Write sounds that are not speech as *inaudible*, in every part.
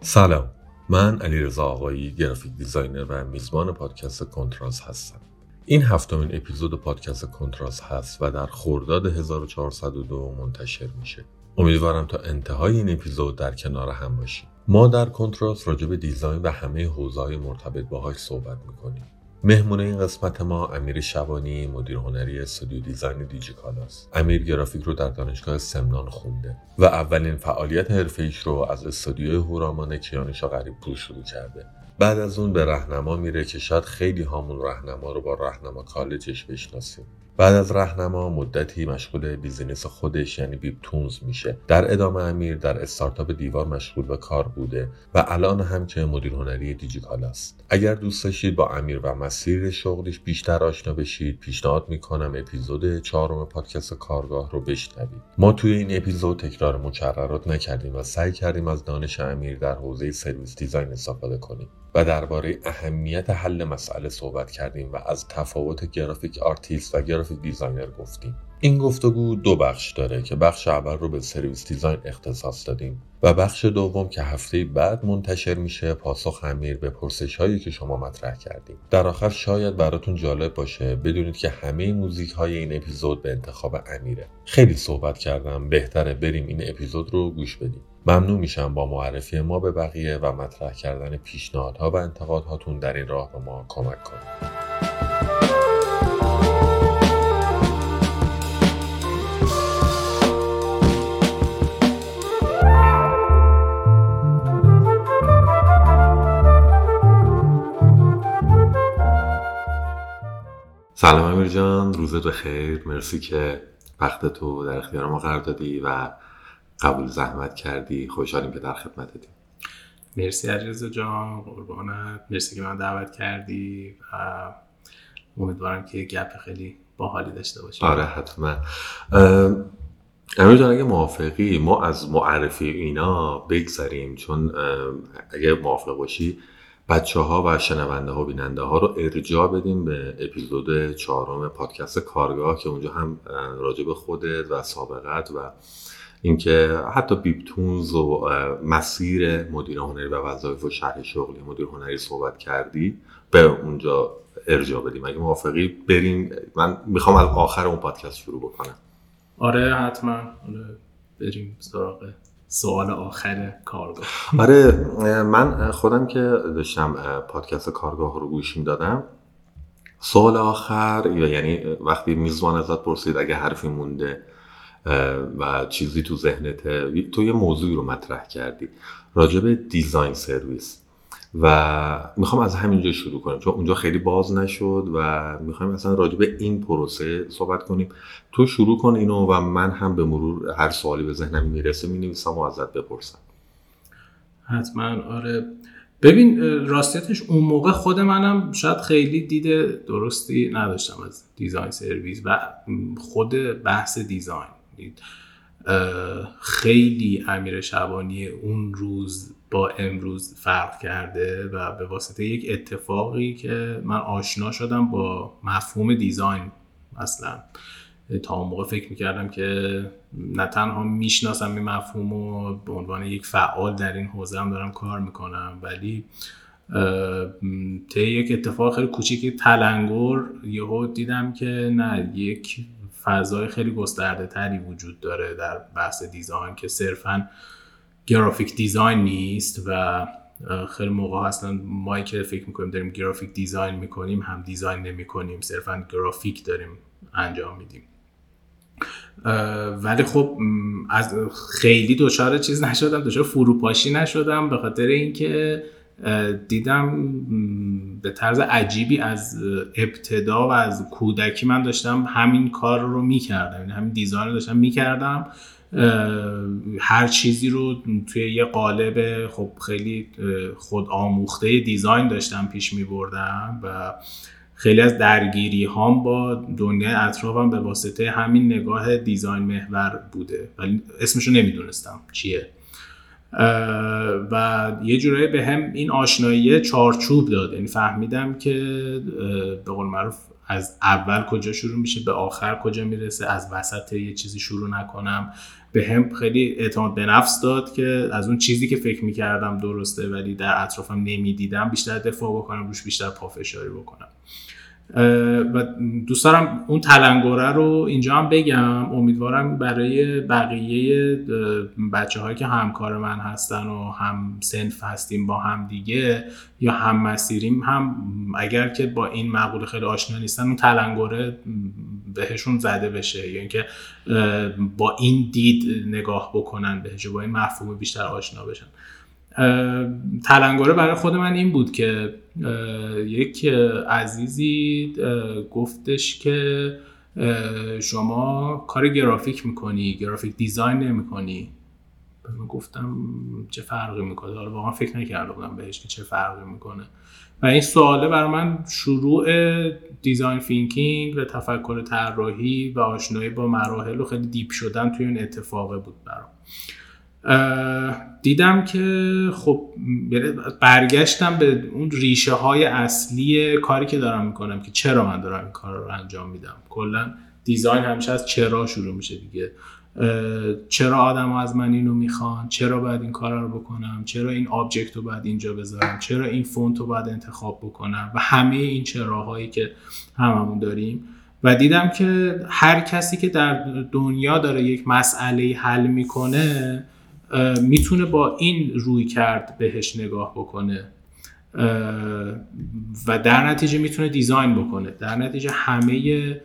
سلام. من علیرضا آقایی graphic designer و میزبان پادکست کنتراست هستم. این هفتمین اپیزود پادکست کنتراست هست و در خرداد 1402 منتشر میشه. امیدوارم تا انتهای این اپیزود در کنار هم باشیم ما در کنتراست راجع به design و همه حوزه‌های مرتبط باهاش صحبت می‌کنیم. مهمون این قسمت ما امیر شبانی مدیر هنری استودیو design دیجیکالاست امیر گرافیک رو در دانشگاه سمنان خونده و اولین فعالیت حرفه‌ایش رو از استودیوی هورامان کیانشا غریب پور شروع کرده. بعد از اون به رهنما میره که شاید خیلی هامون رهنما رو با رهنما کالجش بشناسیم. بعد از رهنما مدتی مشغول business خودش یعنی بیب تونز میشه. در ادامه امیر در استارتاپ دیوار مشغول به کار بوده و الان هم که مدیر هنری دیجیکالاست. اگر دوست داشتید با امیر و مسیر شغلش بیشتر آشنا بشید پیشنهاد می‌کنم اپیزود چهارم پادکست کارگاه رو بشنوید. ما توی این اپیزود تکرار مکررات نکردیم و سعی کردیم از دانش امیر در حوزه service design استفاده کنیم. و درباره اهمیت حل مسئله صحبت کردیم و از تفاوت graphic artist و graphic designer گفتیم. این گفتگو دو بخش داره که بخش اول رو به service design اختصاص دادیم و بخش دوم که هفته بعد منتشر میشه پاسخ امیر به پرسش هایی که شما مطرح کردیم. در آخر شاید براتون جالب باشه بدونید که همه موزیک های این اپیزود به انتخاب امیره. خیلی صحبت کردم بهتره بریم این اپیزود رو گوش بدیم. ممنون میشم با معرفی ما به بقیه و مطرح کردن پیشنهادها و انتقادهاتون در این راه به ما کمک کنید. سلام امیر جان روزت بخیر. مرسی که وقت تو در اختیار ما قرار دادی و قبول زحمت کردی خوشحالیم که در خدمت دی مرسی عزیز جان قربانت. مرسی که من دعوت کردی و امیدوارم که گپ خیلی باحالی داشته باشیم. آره حتما. امیر جان اگه موافقی ما از معرفی اینا بگذریم چون اگه موافق باشی بچه ها و شنونده ها و بیننده ها رو ارجاع بدیم به اپیزود چهارم پادکست کارگاه که اونجا هم راجع به خودت و سابقت و اینکه حتی بیپتونز و مسیر مدیر هنری و وظایف و شرح شغلی مدیر هنری صحبت کردی به اونجا ارجاع بدیم. اگه موافقی بریم. من می‌خوام از آخر اون پادکست شروع بکنم. آره حتما. آره بریم سراغ سوال آخر کارگاه. آره من خودم که داشتم پادکست کارگاه رو گوش می‌دادم. سوال آخر یعنی وقتی میزبان ازت پرسید اگه حرفی مونده و چیزی تو ذهنته تو یه موضوعی رو مطرح کردی راجع به دیزاین سرویس. و می‌خوام از همینجا شروع کنیم چون اونجا خیلی باز نشد و می‌خوایم اصلا راجع به این پروسه صحبت کنیم. تو شروع کن اینو و من هم به مرور هر سوالی به ذهنم می‌رسه می‌نویسم و ازت بپرسم. حتما آره. ببین راستیتش اون موقع خود منم شاید خیلی دیده درستی نداشتم از دیزاین سرویس و خود بحث دیزاین. خیلی امیر شبانی اون روز با امروز فرق کرده و به واسطه یک اتفاقی که من آشنا شدم با مفهوم دیزاین اصلا. تا اون موقع فکر می‌کردم که نه تنها می‌شناسم این مفهوم و به عنوان یک فعال در این حوزه هم دارم کار می‌کنم ولی طی یک اتفاق خیلی کوچیک تلنگر یهو دیدم که نه یک فضای خیلی گسترده تری وجود داره در بحث دیزاین که صرفا گرافیک دیزاین نیست و خیلی موقع اصلا ما که فکر می‌کنیم داریم گرافیک دیزاین می‌کنیم هم دیزاین نمی‌کنیم صرفا گرافیک داریم انجام میدیم. ولی خب از خیلی دچار چیز نشدم دچار فروپاشی نشدم به خاطر اینکه دیدم به طرز عجیبی از ابتدا و از کودکی من داشتم همین کار رو می‌کردم. یعنی همین دیزاین رو داشتم می‌کردم. هر چیزی رو توی یه قالب خب خیلی خود آموخته دیزاین داشتم پیش می بردم و خیلی از درگیری هام با دنیای اطرافم به واسطه همین نگاه دیزاین محور بوده. ولی اسمشو نمی‌دونستم چیه. و یه جورایی به هم این آشنایی چارچوب داد. یعنی فهمیدم که به قول معروف از اول کجا شروع میشه به آخر کجا می‌رسه از وسط یه چیزی شروع نکنم. به هم خیلی اعتماد به نفس داد که از اون چیزی که فکر می‌کردم درسته ولی در اطرافم نمی‌دیدم بیشتر دفاع بکنم روش بیشتر پافشاری بکنم. و دوست دارم اون تلنگره رو اینجا هم بگم. امیدوارم برای بقیه بچه هایی که همکار من هستن و هم سنف هستیم با هم دیگه یا هم مسیریم هم اگر که با این مقوله خیلی آشنا نیستن اون تلنگره بهشون زده بشه. یا اینکه با این دید نگاه بکنن بهش با این مفهوم بیشتر آشنا بشن. تلنگره برای خود من این بود که یک عزیزی گفتش که شما کار گرافیک می‌کنی graphic design نمی‌کنی. من گفتم چه فرقی می‌کنه؟ حالا واقعا فکر نکرده بودم بهش که چه فرقی می‌کنه. و این سواله برای من شروع design thinking و تفکر طراحی و آشنایی با مراحل و خیلی deep شدن توی اون اتفاقه بود برام. دیدم که خب یعنی برگشتم به اون ریشه های اصلی کاری که دارم می‌کنم که چرا من دارم این کار رو انجام میدم. کلا design همیشه از چرا شروع میشه دیگه. چرا آدما از من اینو می‌خوان؟ چرا باید این کار رو بکنم؟ چرا این object رو باید اینجا بذارم؟ چرا این فونت رو باید انتخاب بکنم؟ و همه این چراهایی که هممون داریم. و دیدم که هر کسی که در دنیا داره یک مسئله حل می‌کنه می‌تونه با این رویکرد بهش نگاه بکنه. و در نتیجه می‌تونه design بکنه. در نتیجه همه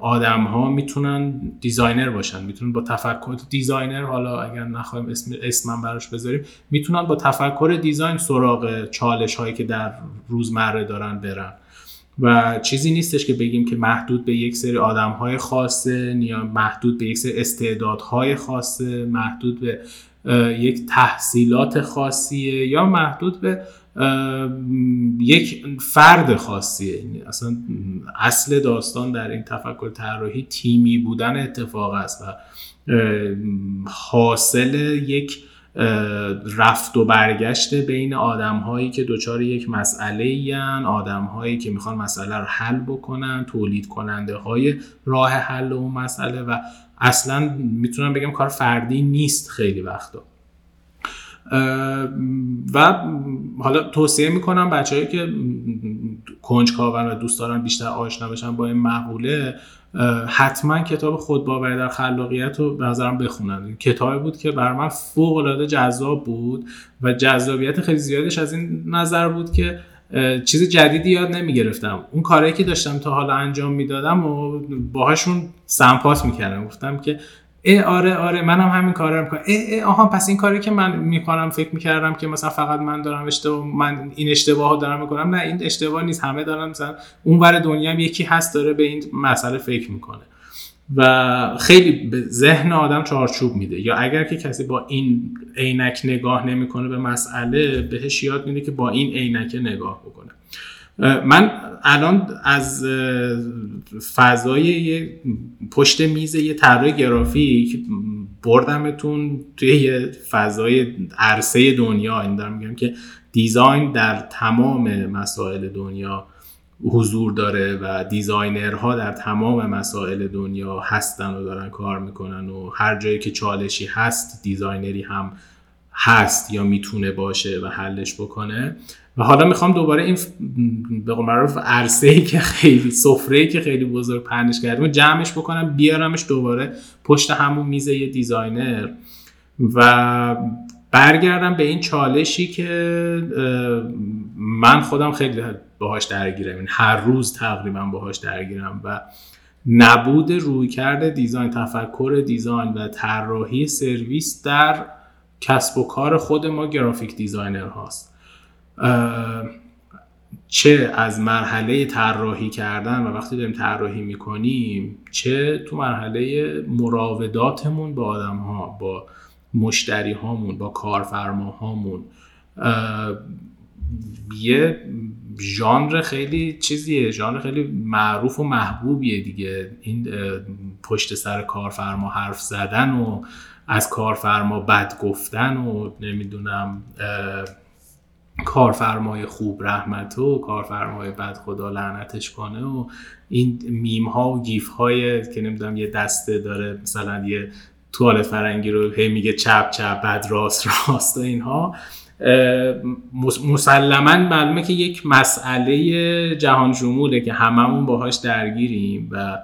آدم ها می‌تونن designer باشن. می‌تونن با تفکر designer حالا اگر نخواهیم اسم اسمم براش بذاریم می‌تونن با تفکر design سراغ چالش هایی که در روزمره دارن برن. و چیزی نیستش که بگیم که محدود به یک سری آدم های خاصه یا محدود به یک سری استعدادهای خاصه محدود به یک تحصیلات خاصیه یا محدود به یک فرد خاصیه. اصلا اصل داستان در این تفکر طراحی تیمی بودن اتفاق است و حاصل یک رفت و برگشت بین آدم هایی که دچار یک مسئله این آدم هایی که می‌خوان مسئله رو حل بکنن تولید کننده های راه حل اون مسئله و اصلا می‌تونم بگم کار فردی نیست خیلی وقتا. و حالا توصیه می‌کنم بچههایی که کنجکاون و دوست دارن بیشتر آشنا بشن با این مقوله حتما کتاب خودباوری در خلاقیت رو به نظرم بخونن. کتابی بود که بر من فوق العاده جذاب بود و جذابیت خیلی زیادش از این نظر بود که چیز جدیدی یاد نمی گرفتم اون کارهایی که داشتم تا حالا انجام می‌دادم و باهاشون سمپاس می‌کردم. گفتم که ای آره آره منم هم همین کارا رو می‌کنم. ای, ای آها پس این کاری که من می‌کنم فکر می‌کردم که مثلا فقط من دارم اشتباه من این اشتباه ها دارم می‌کنم. نه این اشتباه نیست. همه دارن مثلا اون ور دنیا هم یکی هست داره به این مسئله فکر می‌کنه. و خیلی به ذهن آدم چارچوب میده. یا اگر که کسی با این عینک نگاه نمی‌کنه به مسئله بهش یاد میده که با این عینک نگاه بکنه. من الان از فضای پشت میز یه طراح گرافیک بردمتون توی یه فضای عرصه دنیا. این دارم میگم که design در تمام مسائل دنیا حضور داره و designer ها در تمام مسائل دنیا هستن و دارن کار می‌کنن و هر جایی که چالشی هست designer ی هم هست یا می‌تونه باشه و حلش بکنه. و حالا می‌خوام دوباره این به قول معروف عرصه ای که خیلی سفره ای که خیلی بزرگ پهنش کردیم جمعش بکنم بیارمش دوباره پشت همون میز یه designer. و برگردم به این چالشی که من خودم خیلی باهاش درگیرم. این هر روز تقریبا باهاش درگیرم و نبود رویکرد design تفکر design و طراحی سرویس در کسب و کار خود ما graphic designer هاست. چه از مرحله طراحی کردن و وقتی داریم طراحی می‌کنیم چه تو مرحله مراوداتمون با آدم ها با مشتری هامون با کارفرما هامون یه ژانر خیلی چیزیه ژانر خیلی معروف و محبوبیه دیگه. این پشت سر کارفرما حرف زدن و از کارفرما بد گفتن و نمی‌دونم کارفرمای خوب رحمت و کارفرمای بد خدا لعنتش کنه و این میم ها و گیف های که نمی‌دونم یه دسته داره مثلا یه توالت فرنگی رو هی میگه چپ چپ بد راست *laughs* راست و اینها مسلما معلومه که یک مسئله جهان شموله که هممون باهاش درگیریم و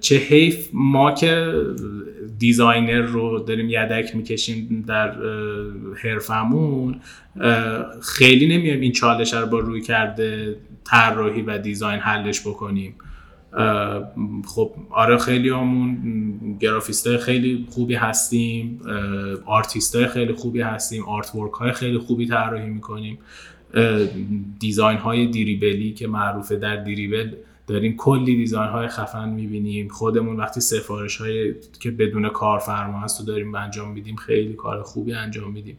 چه حیف ما که designer رو داریم یدک می‌کشیم در حرفمون خیلی نمیایم این چالش رو با رویکرد طراحی و design حلش بکنیم. خب آره خیلی همون گرافیست خیلی خوبی هستیم آرتیست های خیلی خوبی هستیم artwork های خیلی خوبی طراحی می‌کنیم. design های Dribbble ی که معروفه در Dribbble داریم کلی design های خفن می‌بینیم. خودمون وقتی سفارش های که بدون کارفرما هست و داریم انجام میدیم خیلی کار خوبی انجام میدیم.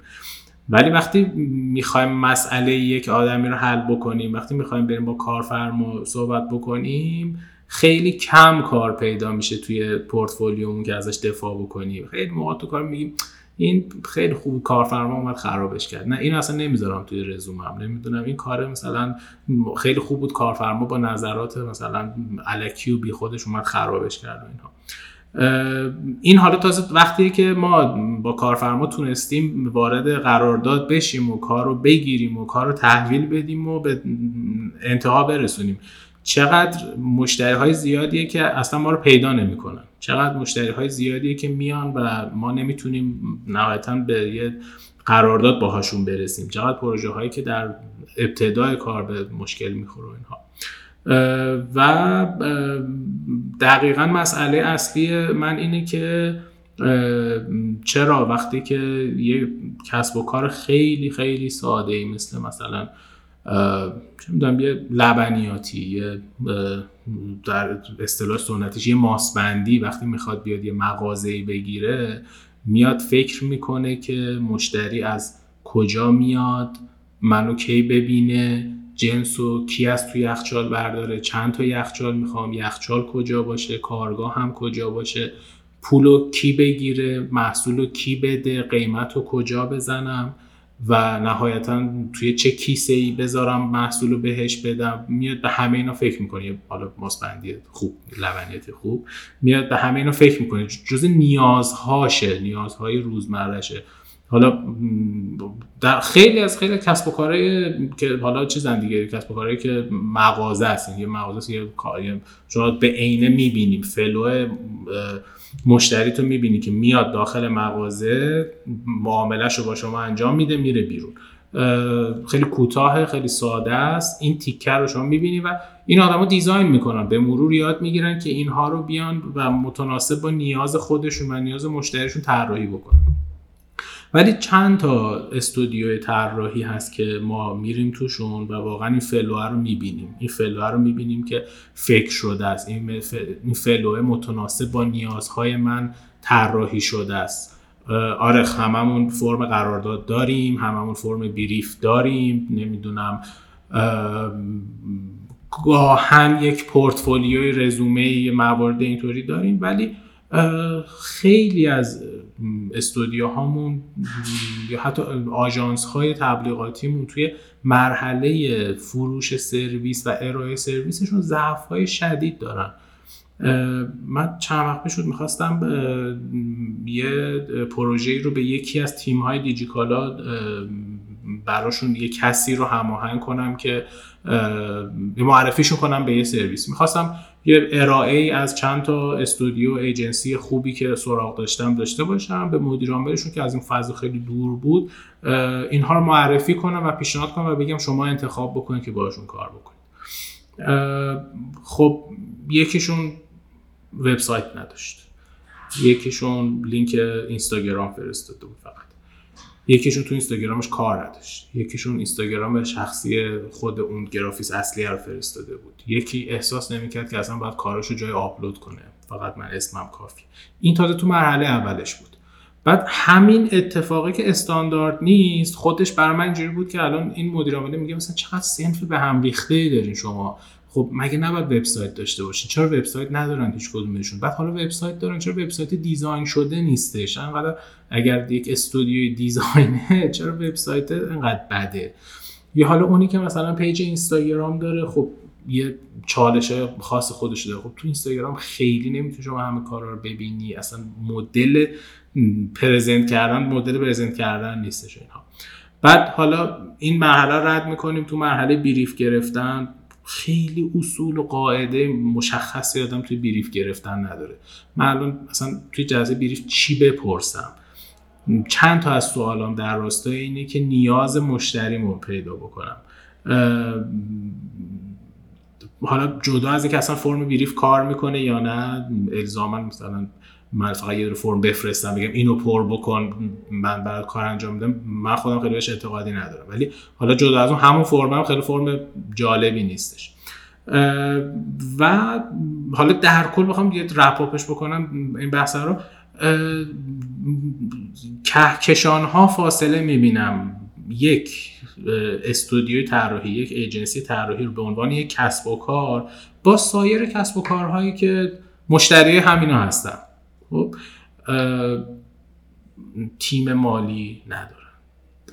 ولی وقتی می‌خوایم مسئله یک آدمی رو حل بکنیم وقتی می‌خوایم بریم با کارفرما صحبت بکنیم خیلی کم کار پیدا میشه توی پورتفولیومون که ازش دفاع بکنیم. خیلی موقع تو کار میگیم این خیلی خوب کارفرما اومد خرابش کرد. نه این اصلا نمی‌ذارم توی رزومم. نمی‌دونم این کار مثلا خیلی خوب بود کارفرما با نظرات مثلا الکی و بی خودش اومد خرابش کرد و اینها. این حالا تازه وقتی که ما با کارفرما تونستیم وارد قرارداد بشیم و کار رو بگیریم و کار رو تحویل بدیم و به انتها برسونیم. چقدر مشتری های زیادیه که اصلا ما رو پیدا نمی‌کنن. چقدر مشتری های زیادیه که میان و ما نمی‌تونیم نهایتا به یه قرارداد باهاشون برسیم. چقدر پروژه هایی که در ابتدای کار به مشکل می‌خوره اینها. و دقیقا مسئله اصلی من اینه که چرا وقتی که یه کسب و کار خیلی خیلی ساده ای مثل مثلا چه می‌دونم یه لبنیاتی یه در اصطلاح سنتیش یه ماسبندی وقتی می‌خواد بیاد یه مغازه بگیره میاد فکر می‌کنه که مشتری از کجا میاد منو کی ببینه جنس و کی از توی یخچال برداره چند تا یخچال می‌خوام یخچال کجا باشه کارگاه هم کجا باشه پولو کی بگیره محصولو کی بده قیمت رو کجا بزنم. و نهایتا توی چه کیسه ای بذارم محصول رو بهش بدم میاد به همه اینا فکر می‌کنه. حالا ماسبندی خوب لبنیت خوب. میاد به همه اینا فکر می‌کنه. جز نیازهاشه نیازهای روزمرهشه. حالا در خیلی از خیلی کسب و کارهای که حالا چیزن دیگه کسب و کارهایی که مغازه است یه مغازه است یه کاری شما به عینه می‌بینیم. flow مشتری تو می‌بینی که میاد داخل مغازه معاملش رو با شما انجام میده میره بیرون. خیلی کوتاه خیلی ساده است. این تیکه رو شما می‌بینی و این آدما design می‌کنن. به مرور یاد می‌گیرن که اینها رو بیان و متناسب با نیاز خودشون و نیاز مشتریشون طراحی بکنن. ولی چند تا استودیو طراحی هست که ما میریم توشون و واقعا این flow ه رو می‌بینیم. این flow ه رو می‌بینیم که فکر شده است. این فلوه متناسب با نیازهای من طراحی شده است. آره هممون فرم قرارداد داریم هممون فرم بریف داریم. نمی‌دونم گاهن یک پورتفولیوی رزومه موارد اینطوری داریم. ولی خیلی از استودیوهامون یا حتی آژانس های تبلیغاتیمون توی مرحله فروش سرویس و ارائه سرویسشون ضعف های شدید دارن. من چند وقت شد می‌خواستم یه پروژه رو به یکی از تیم های دیجیکالا براشون یه کسی رو هماهنگ کنم که معرفیشون کنم به یه سرویس. می‌خواستم یه ارائه از چند تا استودیو ایجنسی خوبی که سراغ داشتم داشته باشم به مدیرعاملشون که از این فضا خیلی دور بود اینها رو معرفی کنم و پیشنهاد کنم و بگم شما انتخاب بکنید که باشون کار بکنید. خب یکیشون وبسایت نداشت. یکیشون لینک اینستاگرام فرستاده بود فقط. یکیشون تو اینستاگرامش کار نداشت. یکیشون اینستاگرام شخصی خود اون گرافیس اصلی رو فرستاده بود. یکی احساس نمی‌کرد که اصلا باید کارش رو جای آپلود کنه. فقط من اسمم کافی این تازه تو مرحله اولش بود. بعد همین اتفاقی که استاندارد نیست خودش بر من اینجوری بود که الان این مدیر عامل میگه مثلا چقدر صنف به هم ریخته دارین شما؟ خب مگه نباید وبسایت داشته باشین؟ چرا وبسایت ندارن هیچ کدومشون؟ بعد حالا وبسایت دارن چرا وبسایت design شده نیستش؟ انقدر اگر یک استودیوی design ه چرا وبسایت انقدر بده؟ یا حالا اونی که مثلا page اینستاگرام داره خب یه چالش خاص خودش داره. خب تو اینستاگرام خیلی نمی‌تونی شما همه کارا رو ببینی. اصلا مدل present کردن مدل present کردن نیستش اینها. بعد حالا این مرحله رد می‌کنیم. تو مرحله brief گرفتن خیلی اصول و قاعده مشخصی آدم توی brief گرفتن نداره. من الان مثلا توی جلسه brief چی بپرسم؟ چند تا از سوالام در راستای اینه که نیاز مشتریمو پیدا بکنم. حالا جدا از اینکه اصلا فرم brief کار می‌کنه یا نه الزاما مثلا من فقط یه فرم بفرستم بگم اینو پر بکن من برات کار انجام میدم. من خودم خیلی بهش اعتقادی ندارم. ولی حالا جدا از اون همون فرم هم خیلی فرم جالبی نیستش. و حالا در کل بخوام یه رپاپش بکنم این بحث رو. کهکشان ها فاصله می‌بینم. یک استودیوی طراحی یک ایجنسی طراحی رو به عنوان یک کسب و کار. با سایر کسب و کارهایی که مشتری همینا هستن. خب تیم مالی ندارن.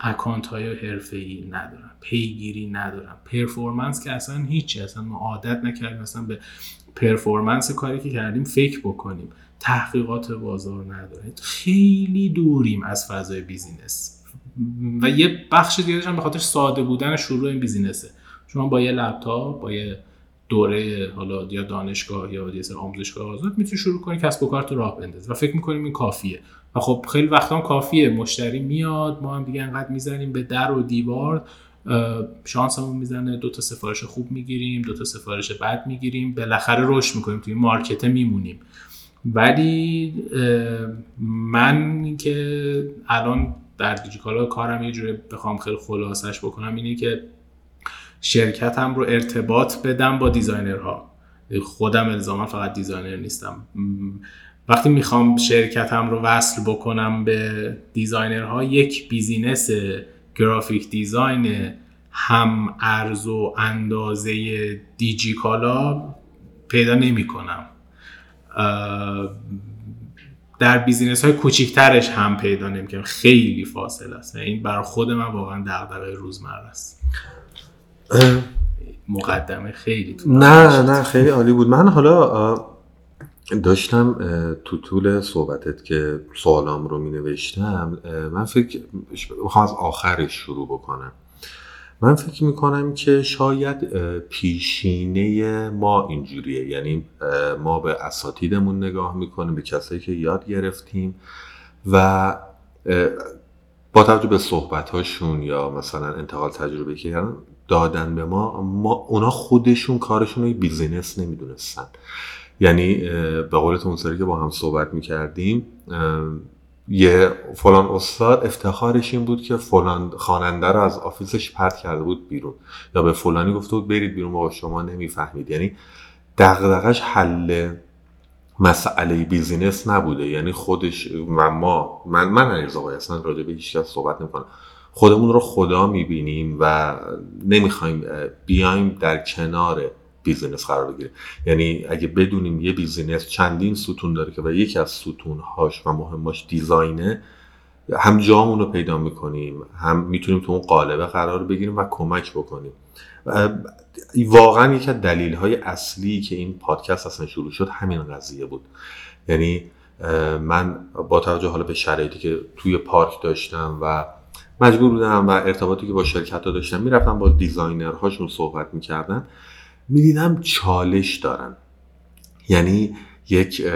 account های حرفه ای ندارن. پیگیری ندارن. performance که اصلا هیچی. اصلا ما عادت نکردیم اصلا به performance کاری که کردیم فکر بکنیم. تحقیقات بازار نداره. خیلی دوریم از فضای business. و یه بخش دیگه هم به خاطر ساده بودن شروع این business ه. شما با یه لپتاپ با یه دوره حالا یا دانشگاه یا یه سر آموزشگاه آزاد می‌تونی شروع کنی کسب و کار تو راه بندازی و فکر می‌کنیم این کافیه. و خب خیلی وقتا هم کافیه مشتری میاد ما هم دیگه انقدر می‌زنیم به در و دیوار شانس همون می‌زنه دو تا سفارش خوب می‌گیریم دو تا سفارش بد می‌گیریم بالاخره رشد می‌کنیم توی مارکت میمونیم. ولی من که الان در دیجیکالا کارم یه جوری بخوام خیلی خلاصش بکنم اینه که شرکتم رو ارتباط بدم با designer ها. خودم الزاما فقط designer نیستم. وقتی می‌خوام شرکتم رو وصل بکنم به designer ها یک business graphic design هم ارز و اندازه دیجی‌کالا پیدا نمی کنم در business های کوچیکترش هم پیدا نمی‌کنم. خیلی فاصله است. این برای خود من واقعا دغدغه روزمره است. مقدمه خیلی نه نه خیلی عالی بود. من حالا داشتم تو طول صحبتت که سوالام رو می نوشتم من فکر می‌خوام از آخرش شروع بکنم. من فکر می‌کنم که شاید پیشینه ما اینجوریه. یعنی ما به اساتیدمون نگاه می‌کنیم به کسایی که یاد گرفتیم و با توجه به صحبتهاشون یا مثلا انتقال تجربه کردن دادن به ما ما اونا خودشون کارشون رو business نمی‌دونستن. یعنی به قولت اون سری که با هم صحبت می‌کردیم یه فلان استاد افتخارش این بود که فلان خواننده رو از office ش پرت کرده بود بیرون. یا به فلانی گفته بود برید بیرون با شما نمی‌فهمید. یعنی دغدغش حل مسئله business نبوده. یعنی خودش و ما من من علیرضا اصلا راجع به هیچ صحبت نمی‌کنم. خودمون رو خدا می‌بینیم و نمی‌خوایم بیایم در کنار business قرار بگیره یعنی اگه بدونیم یه business چندین ستون داره که و یکی از ستونهاش و مهماش design ه هم جامون رو پیدا می‌کنیم هم می‌تونیم تو اون قالبه قرار بگیریم و کمک بکنیم. واقعا یکی از دلیل های اصلی که این پادکست اصلا شروع شد همین قضیه بود. یعنی من با توجه حالا به شرایطی که توی پارک داشتم و مجبور بودم و ارتباطی که با شرکت ها داشتم می‌رفتم با designer هاشون صحبت می‌کردن می‌دیدم چالش دارن. یعنی یک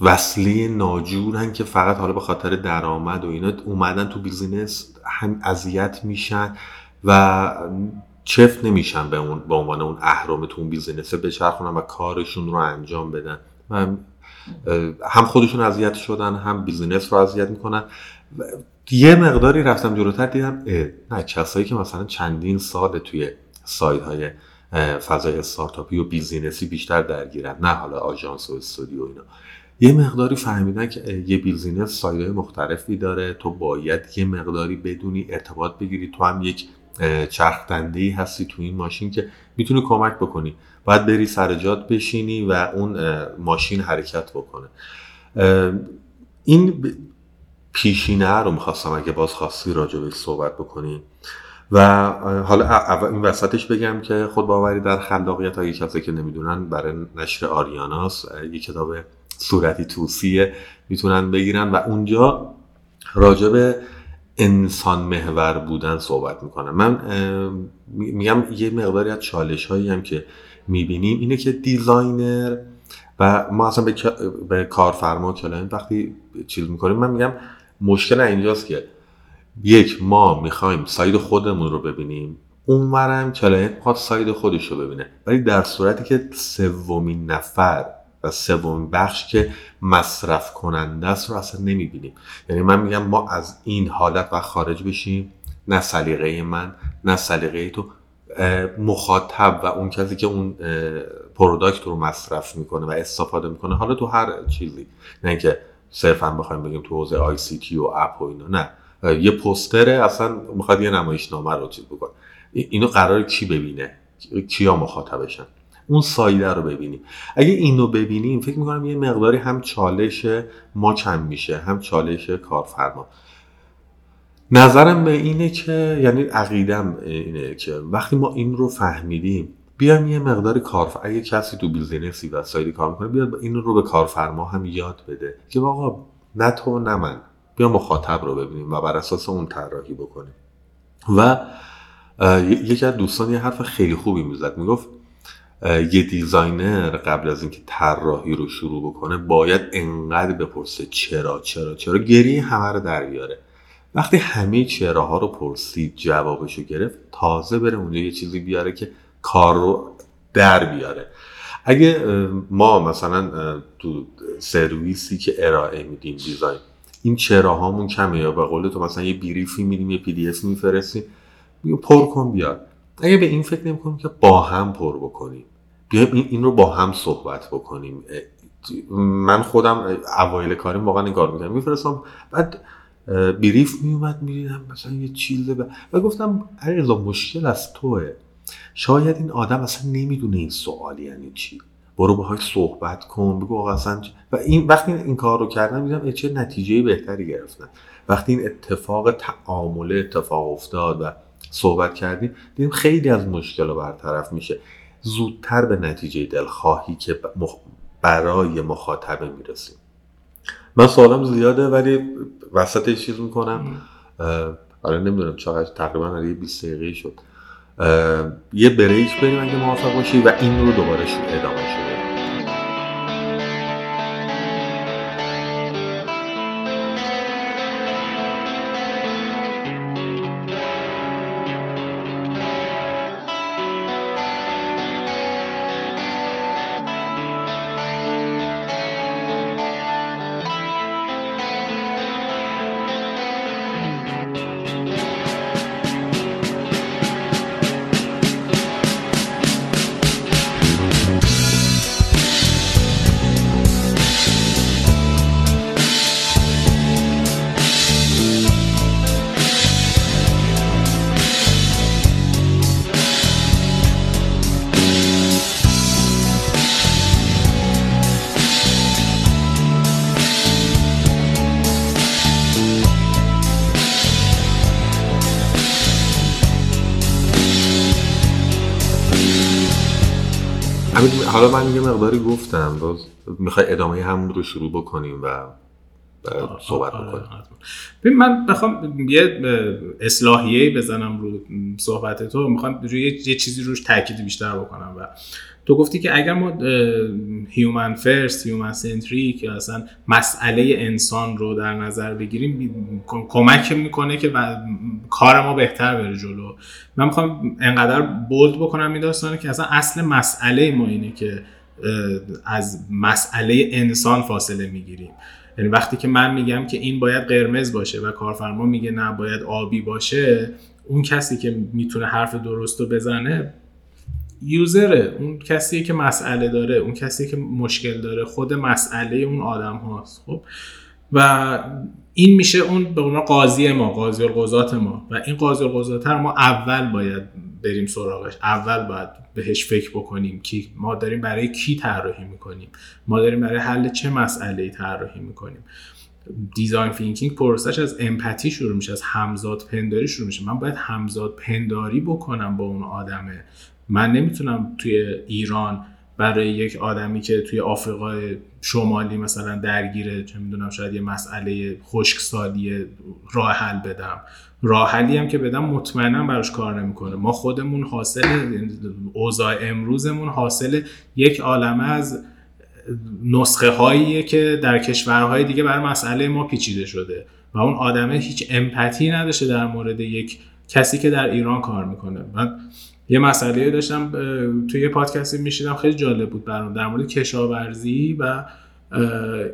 وصله ناجورن که فقط حالا به خاطر درآمد و اینا اومدن تو business هم اذیت میشن و چفت نمیشن به اون به عنوان اون اهرم تو اون business ه بچرخونن و کارشون رو انجام بدن. و هم خودشون اذیت شدن هم business رو اذیت می‌کنن. یه مقداری رفتم جلوتر دیدم نه کسایی که مثلا چندین سال توی side های فضای استارتاپی و business ی بیشتر درگیرن نه حالا آژانس و استودیو اینا. یه مقداری فهمیدن که یه business side مختلفی داره تو باید یه مقداری بدونی ارتباط بگیری. تو هم یک چرخدنده هستی تو این ماشین که می‌تونی کمک بکنی. باید بری سر جات بشینی و اون ماشین حرکت بکنه. این پیشینه رو می‌خواستم اگه باز خواستی راجع صحبت بکنیم و حالا این وسطش بگم که خود باوری در خلاقیت های کسی که نمی‌دونن برای نشر آریاناس یه کتاب صورتی توسیه می‌تونن بگیرن و اونجا راجع به انسان محور بودن صحبت می‌کنم من میگم یه مقداری از چالش هایی هم که می‌بینیم اینه که designer و ما اصلا به, به کارفرما client وقتی چیز می‌کنیم من میگم مشکل اینجاست که یک ما می‌خوایم side خودمون رو ببینیم. اونورم client می‌خواد side خودش رو ببینه. ولی در صورتی که سومین نفر و سومین بخش که مصرف کننده است رو اصلا نمی‌بینیم. یعنی من میگم ما از این حالت و خارج بشیم. نه سلیقه من نه سلیقه تو. مخاطب و اون کسی که اون product رو مصرف می‌کنه و استفاده می‌کنه. حالا تو هر چیزی. نه اینکه صرفا بخوایم بگیم تو حوزه ICT و app و اینا نه. یه پوستره اصلا می‌خواد یه نمایشنامه رو چیز بکنه. اینو قرار کی ببینه؟ کیا مخاطبشن؟ اون side ه رو ببینیم. اگه اینو ببینیم فکر می‌کنم یه مقداری هم چالش ما کم میشه هم چالش کارفرما. نظرم به اینه که یعنی عقیدم اینه که وقتی ما این رو فهمیدیم بیایم یه مقدار کار اگه کسی تو بیزینسی و سایدی کار می‌کنه بیاد این رو به کارفرما هم یاد بده که آقا نه تو نه من. بیا مخاطب رو ببینیم و بر اساس اون طراحی بکنیم. و یکی از دوستان یه حرف خیلی خوبی می‌زد. می‌گفت یه designer قبل از اینکه طراحی رو شروع بکنه باید انقدر بپرسه چرا چرا چرا. گریه همه رو در بیاره. وقتی همه چراها رو پرسید جوابش رو گرفت تازه بره اونجا یه چیزی بیاره که کار رو در بیاره. اگه ما مثلا تو سرویسی که ارائه میدیم design این چراهامون کمه یا به قول تو مثلا یه brief ی میدیم یه PDF میفرستیم پر کن بیاد. اگه به این فکر نمی که با هم پر بکنیم. بیایم این رو با هم صحبت بکنیم. من خودم اوایل کاریم واقعا این کار می‌کنم میفرستم بعد بریف میومد می‌دیدم مثلا یه چیزه. و گفتم علیرضا مشکل از توه. شاید این آدم اصلا نمی‌دونه این سوال یعنی چی. برو باهاش صحبت کن بگو آقا اصلا و این وقتی این کار رو کردم میدم چه نتیجه بهتری گرفتن وقتی این اتفاق تعامله اتفاق افتاد و صحبت کردیم دیدیم خیلی از مشکل رو برطرف میشه. زودتر به نتیجه دلخواهی که برای مخاطبه می‌رسیم. من سوالم زیاده ولی وسطش چیز می‌کنم. آره نمی‌دونم چقدر تقریبا یه 20 دقیقه شد. یه بریک بریم اگه موافق باشی و این رو دوباره ادامه شد حالا من یه مقداری گفتم باز می‌خوای ادامه همون رو شروع بکنیم و صحبت بکنیم. ببین من بخوام یه اصلاحیه بزنم رو صحبت تو. می‌خوام روی یه چیزی روش تاکید بیشتر بکنم و تو گفتی که اگر ما human first human centric یا اصلا مسئله انسان رو در نظر بگیریم کمک می‌کنه که کار ما بهتر بره جلو. من می‌خوام انقدر بولد بکنم این داستانه که اصلا اصل مسئله ما اینه که از مسئله انسان فاصله می‌گیریم. یعنی وقتی که من میگم که این باید قرمز باشه و کارفرما میگه نه باید آبی باشه اون کسی که می‌تونه حرف درست رو بزنه یوزره اون کسی که مسئله داره اون کسی که مشکل داره خود مسئله اون آدم هاست خب؟ و این میشه اون به عنوان قاضی ما قاضی القضات ما. و این قاضی القضات ما اول باید بریم سراغش اول باید بهش فکر بکنیم که ما داریم برای کی طراحی می‌کنیم؟ ما داریم برای حل چه مسئله طراحی می‌کنیم؟ design thinking پروسش از empathy شروع میشه از همذات پنداری شروع میشه. من باید همذات پنداری بکنم با اون آدمه من نمی‌تونم توی ایران برای یک آدمی که توی آفریقای شمالی مثلا درگیره چه می‌دونم شاید یه مسئله خشکسالی راه حل بدم. راه حلی هم که بدم مطمئنا براش کار نمی‌کنه. ما خودمون حاصل اوضاع امروزمون حاصل یک عالمه از نسخه هاییه که در کشورهای دیگه برای مسئله ما پیچیده شده و اون آدمه هیچ امپاتی نداشته در مورد یک کسی که در ایران کار می‌کنه. من یه مسئله داشتم توی یه پادکستی میشیدم خیلی جالب بود برام در مورد کشاورزی و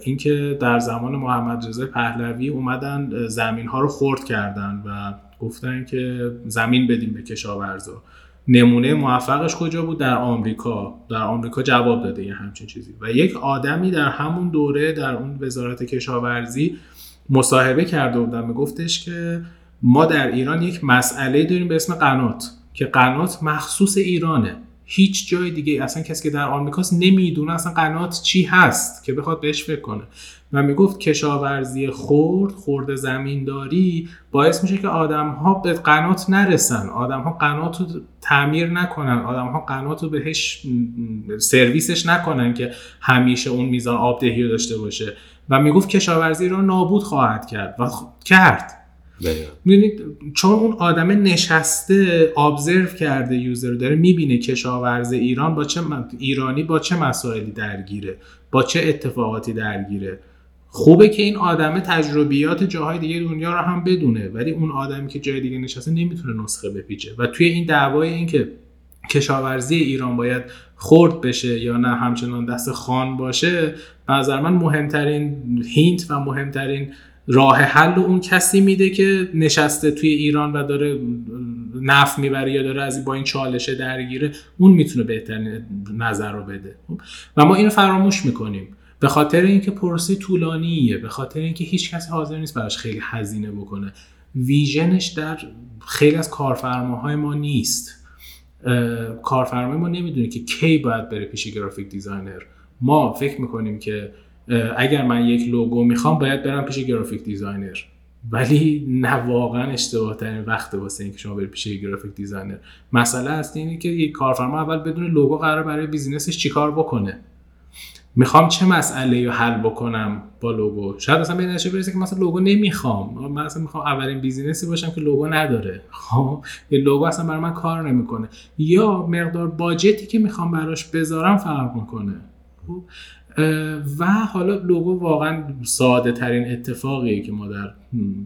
اینکه در زمان محمد رضا پهلوی اومدن زمین ها رو خورد کردن و گفتن که زمین بدیم به کشاورزا. نمونه موفقش کجا بود؟ در آمریکا. در آمریکا جواب داده یه همچین چیزی. و یک آدمی در همون دوره در اون وزارت کشاورزی مصاحبه کرده بودن. میگفتش که ما در ایران یک مسئله داریم به اسم قنات که قنات مخصوص ایرانه. هیچ جای دیگه اصلا کسی که در آمریکاست نمی‌دونه اصلا قنات چی هست که بخواد بهش فکر کنه. و می‌گفت کشاورزی خرد خورد زمینداری باعث میشه که آدم ها به قنات نرسن. آدم ها قنات رو تعمیر نکنن. آدم ها قنات رو بهش سرویسش نکنن که همیشه اون میزان آبدهی رو داشته باشه. و می‌گفت کشاورزی رو نابود خواهد کرد و کرد. می‌بینید چون اون آدم نشسته ابزرو کرده یوزر داره می‌بینه کشاورز ایران با چه ایرانی با چه مسائلی درگیره با چه اتفاقاتی درگیره. خوبه که این آدم تجربیات جاهای دیگه دنیا رو هم بدونه ولی اون آدمی که جای دیگه نشسته نمی‌تونه نسخه بپیچه. و توی این دعوای این که کشاورزی ایران باید خرد بشه یا نه همچنان دست خان باشه نظر من مهمترین هینت و مهمترین راه حل اون کسی میده که نشسته توی ایران و داره نفع می‌بره یا داره از با این چالشه درگیره اون می‌تونه بهترین نظر رو بده. و ما اینو فراموش می‌کنیم. به خاطر اینکه پروسه طولانیه به خاطر اینکه هیچ کسی حاضر نیست براش خیلی هزینه بکنه. vision ش در خیلی از کارفرماهای ما نیست. کارفرمای ما نمی‌دونه که کی باید بره پیش graphic designer. ما فکر می‌کنیم که اگر من یک لوگو می‌خوام باید برم پیش graphic designer. ولی نه واقعا اشتباه ترین وقت واسه اینکه شما برید پیش graphic designer. مسئله هست اینه که یک کارفرما اول بدونه لوگو قراره برای business ش چیکار بکنه. می‌خوام چه مسئله رو حل بکنم با لوگو؟ شاید مثلا به نتیجه برسه که مثلا لوگو نمی‌خوام. من مثلا می‌خوام اولین business ی باشم که لوگو نداره. خب یه لوگو اصلا برای من کار نمی‌کنه. یا مقدار budget ی که می‌خوام براش بذارم فرق می‌کنه. خب و حالا لوگو واقعا ساده ترین اتفاقیه که ما در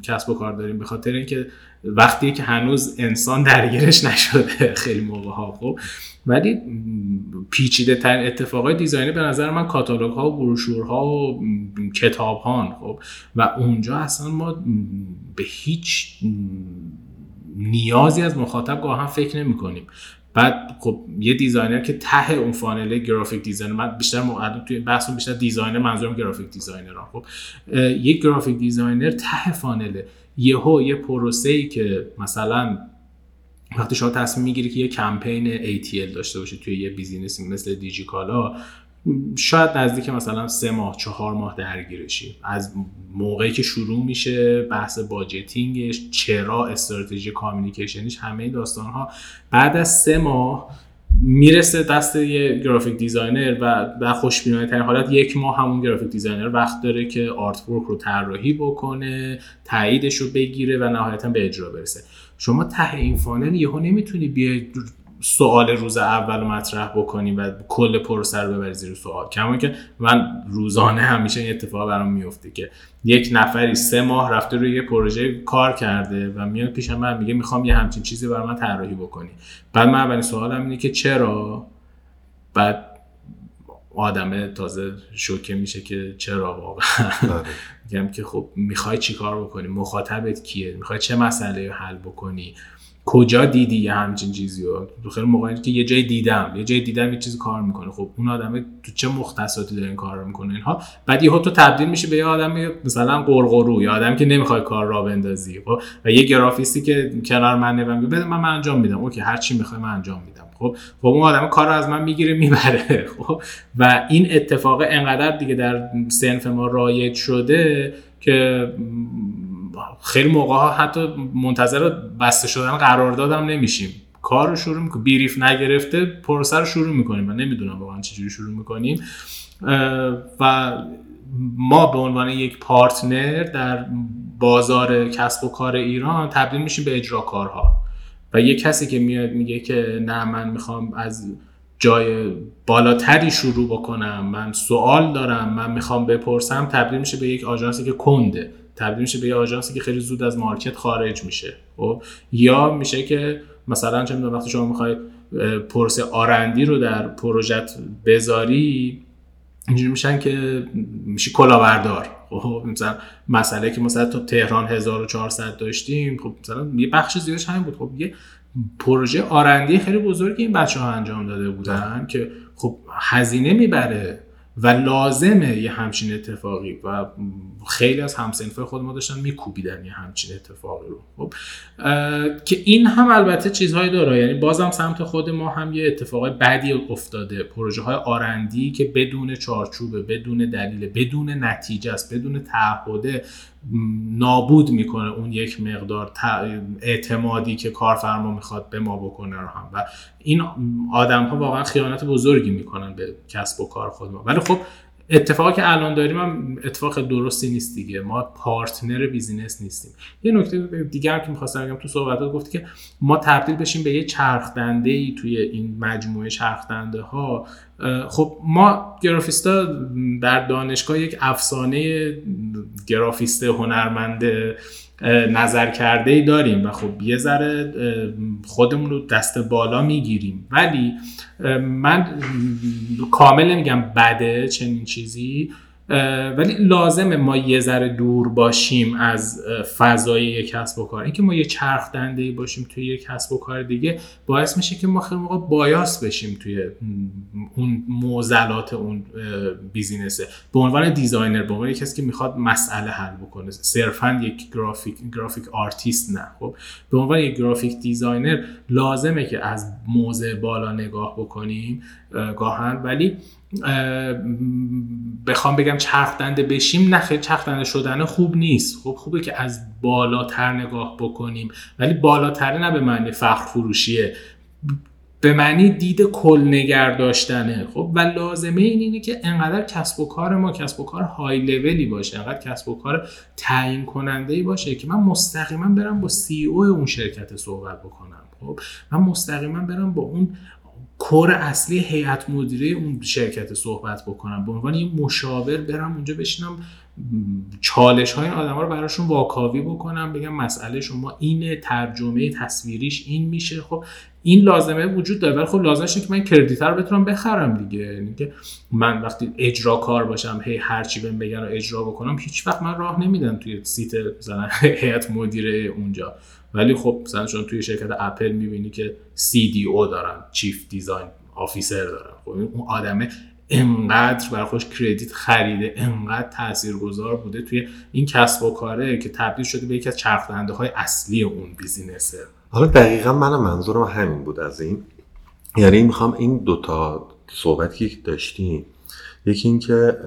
کسب و کار داریم به خاطر اینکه وقتی که هنوز انسان درگیرش نشده *laughs* خیلی موقع ها خب. ولی پیچیده ترین اتفاقای design ی به نظر من کاتالوگ ها و بروشور ها و کتاب ها خب. و اونجا اصلا ما به هیچ نیازی از مخاطب گاهاً فکر نمی کنیم بعد خب یه designer که ته اون funnel graphic designer من بیشتر مقدم توی بحث بیشتر designer منظورم graphic designer خب یک graphic designer ته funnel ه یهو یه پروسه ای که مثلا وقتی شما تصمیم می‌گیری که یه کمپین ATL داشته باشی توی یه business ی مثل دیجی‌کالا شاید نزدیک مثلا سه ماه چهار ماه درگیرشی از موقعی که شروع میشه بحث budgeting ش چرا استراتژی communication ش همه داستان ها بعد از سه ماه می‌رسه دست یه graphic designer و در خوشبینانه ترین حالت یک ماه همون graphic designer وقت داره که artwork رو طراحی بکنه تاییدش رو بگیره و نهایتا به اجرا برسه. شما ته این فانل یهو نمی‌تونی بیای سوال روز اول مطرح بکنیم و کل پروسه رو ببری زیر سوال. کما که من روزانه همیشه این اتفاق برام میفته که یک نفری سه ماه رفته روی یه پروژه کار کرده و میاد پیش من میگه می‌خوام یه همچین چیزی برای من طراحی بکنی. بعد من اولین سوالم اینه که چرا؟ بعد آدمه تازه شوکه میشه که چرا واقعا؟ بله. میگم که خب می‌خوای چیکار بکنی؟ مخاطبت کیه؟ می‌خوای چه مسئله رو حل بکنی؟ کجا دیدی یه همچین چیزی رو؟ خیلی موقعی که یه جای دیدم یه جای دیدم یه چیزی کار می‌کنه. خب اون آدم تو چه مختصاتی داره این کار رو می‌کنه؟ اینها بعد یهو تو تبدیل میشه به یه آدم مثلا قرقرو یا آدم که نمی‌خواد کار را بندازی خب؟ و یه گرافیستی که کنار من نمی‌دونم بده من, من انجام میدم. اوکی هر چی می‌خوای من انجام میدم. خب؟ خب اون آدم کار رو از من می‌گیره می‌بره. *laughs* خب؟ و این اتفاق انقدر دیگه در سنف ما رایج شده که خیلی موقع ها حتی منتظر بسته شدن قراردادم نمیشیم. کار رو شروع می‌کنیم. بیریف نگرفته پروسه رو شروع می‌کنیم و نمی‌دونم واقعا چجوری شروع می‌کنیم. و ما به عنوان یک پارتنر در بازار کسب و کار ایران تبدیل میشیم به اجراکارها و یه کسی که میاد میگه که نه من می‌خوام از جای بالاتری شروع بکنم. من سوال دارم. من می‌خوام بپرسم تبدیل میشه به یک آژانسی که کنده. تبدیل میشه به یه آژانسی که خیلی زود از مارکت خارج میشه. خب؟ یا میشه که مثلا چه می‌دونم وقتی شما می‌خوای پرسه آرندی رو در پروژت بذاری اینجوری میشن که میشه کلاوردار. خب؟ مثلا مسئله که مثلا تو تهران 1400 داشتیم خب مثلا یه بخش زیادش همین بود. خب یه پروژه آرندی خیلی بزرگی این بچه ها انجام داده بودن که خب هزینه می‌بره. و لازمه یه همچین اتفاقی و خیلی از همسنفای خود ما داشتن میکوبیدن یه همچین اتفاقی رو. خب که این هم البته چیزهایی داره. یعنی بازم سمت خود ما هم یه اتفاق بدی افتاده. پروژه های آرندی که بدون چارچوبه بدون دلیل بدون نتیجه است بدون تعهده نابود می‌کنه اون یک مقدار اعتمادی که کارفرما می‌خواد به ما بکنه رو هم. و این آدم ها واقعا خیانت بزرگی می‌کنن به کسب و کار خود ما ولی خب اتفاقی که الان داریم هم اتفاق درستی نیست دیگه. ما partner business نیستیم. یه نکته دیگه هم که می‌خواستم بگم تو صحبتات گفتی که ما تبدیل بشیم به یه چرخدنده ای توی این مجموعه چرخدنده ها خب ما گرافیستا در دانشگاه یک افسانه گرافیست هنرمند نظر کرده ای داریم و خب یه ذره خودمون رو دست بالا می‌گیریم. ولی من کامل نمیگم بده چنین چیزی. ولی لازمه ما یه ذره دور باشیم از فضای یک کسب و کار. اینکه ما یه چرخ دنده باشیم توی یک کسب و کار دیگه باعث میشه که ما خیلی موقع بایاس بشیم توی اون معضلات اون business ه. به عنوان designer به عنوان کسی که می‌خواد مسئله حل بکنه. صرفا یک graphic graphic artist نه خب؟ به عنوان یک graphic designer لازمه که از موضع بالا نگاه بکنیم گاهاً. ولی بخوام بگم چرخدنده بشیم نه چرخدنده شدن خوب نیست. خب خوبه که از بالاتر نگاه بکنیم. ولی بالاتر نه به معنی فخر فروشیه. به معنی دید کل نگر داشتنه. خب و لازمه این اینه که انقدر کسب و کار ما کسب و کار های لولی باشه انقدر کسب و کار تعیین کننده ای باشه که من مستقیما برم با سی او اون شرکت صحبت بکنم. خب من مستقیما برم با اون کور اصلی هیئت مدیره اون شرکت صحبت بکنم. به عنوان یه مشاور برم اونجا بشینم چالش های آدم ها رو براشون واکاوی بکنم بگم مسئله شما اینه ترجمه تصویریش این میشه. خب این لازمه وجود داره ولی خب لازمه که من credit رو بتونم بخرم دیگه. یعنی که من وقتی اجرا کار باشم هی هر چی بهم بگن رو اجرا بکنم هیچ وقت من راه نمیدم توی seat مثلا *laughs* هیئت مدیره اونجا. ولی خب مثلا چون توی شرکت اپل می‌بینی که CDO دارن chief design officer دارن. خب اون آدمه انقدر برای خودش credit خریده انقدر تاثیرگذار بوده توی این کسب و کاره که تبدیل شده به یکی از چرخدنده های اصلی اون business ه. حالا دقیقا منم منظورم همین بود از این. یعنی می‌خوام این دوتا صحبتی که داشتیم یکی این که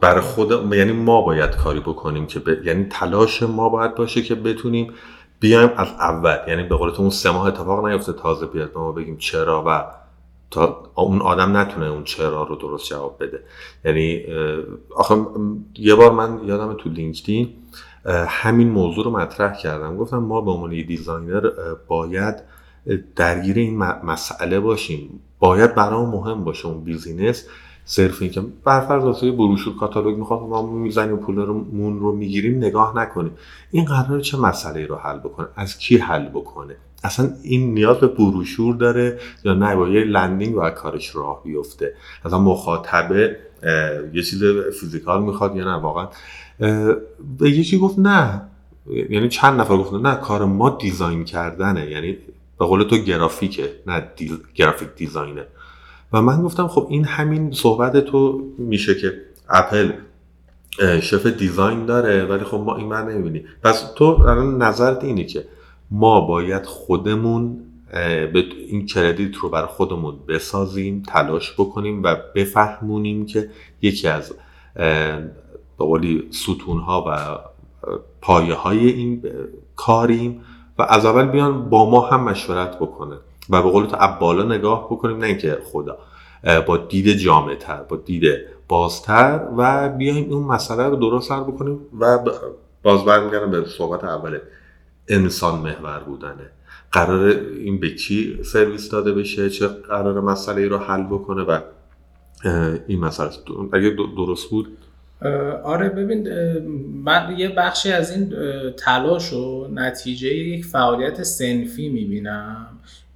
برای خود یعنی ما باید کاری بکنیم که یعنی تلاش ما باید باشه که بتونیم بیایم از اول. یعنی به قول اون سه ماه اتفاق نیفته تازه بیاد ما بگیم چرا و تا اون آدم نتونه اون چرا رو درست جواب بده. یعنی آخه یه بار من یادم تو لینکدین همین موضوع رو مطرح کردم. گفتم ما به عنوان designer باید درگیر این مسئله باشیم. باید برامون مهم باشه اون business. صرف اینکه بر فرض واسه بروشور کاتالوگ می‌خواد ما می‌زنیم پولمون رو می‌گیریم نگاه نکنیم. این قراره چه مسئله رو حل بکنه؟ از کی حل بکنه؟ اصلا این نیاز به بروشور داره یا نه؟ با یه landing و کارش راه بیفته. اصلا مخاطبه یه چیز physical می‌خواد یا نه؟ واقعا. به یکی گفت نه. یعنی چند نفر گفتن نه کار ما design کردنه. یعنی به قول تو گرافیکه نه دیل... graphic design ه. و من گفتم خب این همین صحبت تو میشه که اپل chief design داره ولی خب ما این من نمی‌بینی پس تو الان نظرت اینه که ما باید خودمون به این کردیت رو بر خودمون بسازیم تلاش بکنیم و بفهمونیم که یکی از به قولی ستون ها و پایه های این کاریم و از اول بیان با ما هم مشورت بکنه. و به قول تو بالا نگاه بکنیم نه اینکه خدا با دید جامعه تر با دید بازتر و بیایم اون مسئله رو درست سر بکنیم و باز برمیگردم به صحبت اول انسان محور بودنه. قراره این به کی سرویس داده بشه؟ چه قراره مسئله رو حل بکنه؟ و این مسئله اگه درست بود؟ آره ببین من یه بخشی از این تلاش و نتیجه یک فعالیت صنفی می‌بینم.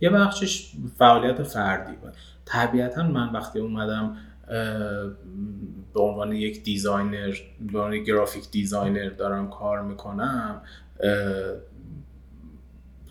یه بخشش فعالیت فردی بود. طبیعتا من وقتی اومدم به عنوان یک designer به عنوان graphic designer دارم کار می‌کنم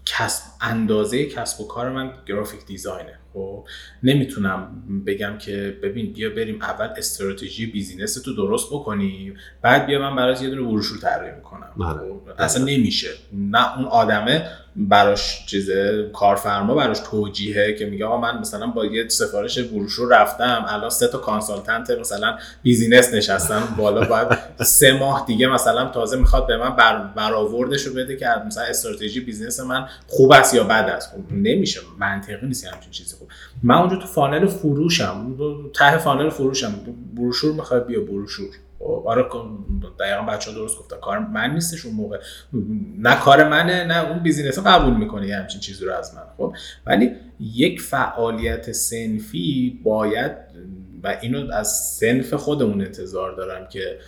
کسب اندازه کسب و کار من graphic design ه. خب نمی‌تونم بگم که ببین بیا بریم اول استراتژی business تو درست بکنیم بعد بیا من برای یه دونه بروشور طراحی می‌کنم. بله. خب، اصلا نمیشه. نه اون آدمه براش چیزه کارفرما براش توجیهه که میگه آقا من مثلا با یه سفارش بروشور رفتم الان سه تا consultant مثلا business نشستم بالا باید سه ماه دیگه مثلا تازه می‌خواد به من بر برآوردش رو بده که مثلا استراتژی business من خوب است یا بد است. خب نمیشه منطقی نیست همچین چیزی. خوب من اونجا تو funnel فروشم ته funnel فروشم بروشور می‌خواد بیا بروشور. آره دقیقا بچه ها درست گفتن. کار من نیستش اون موقع. نه کار منه نه اون business قبول می‌کنه یه همچین چیزی رو از من خب. ولی یک فعالیت صنفی باید و اینو از صنف خودمون انتظار دارم که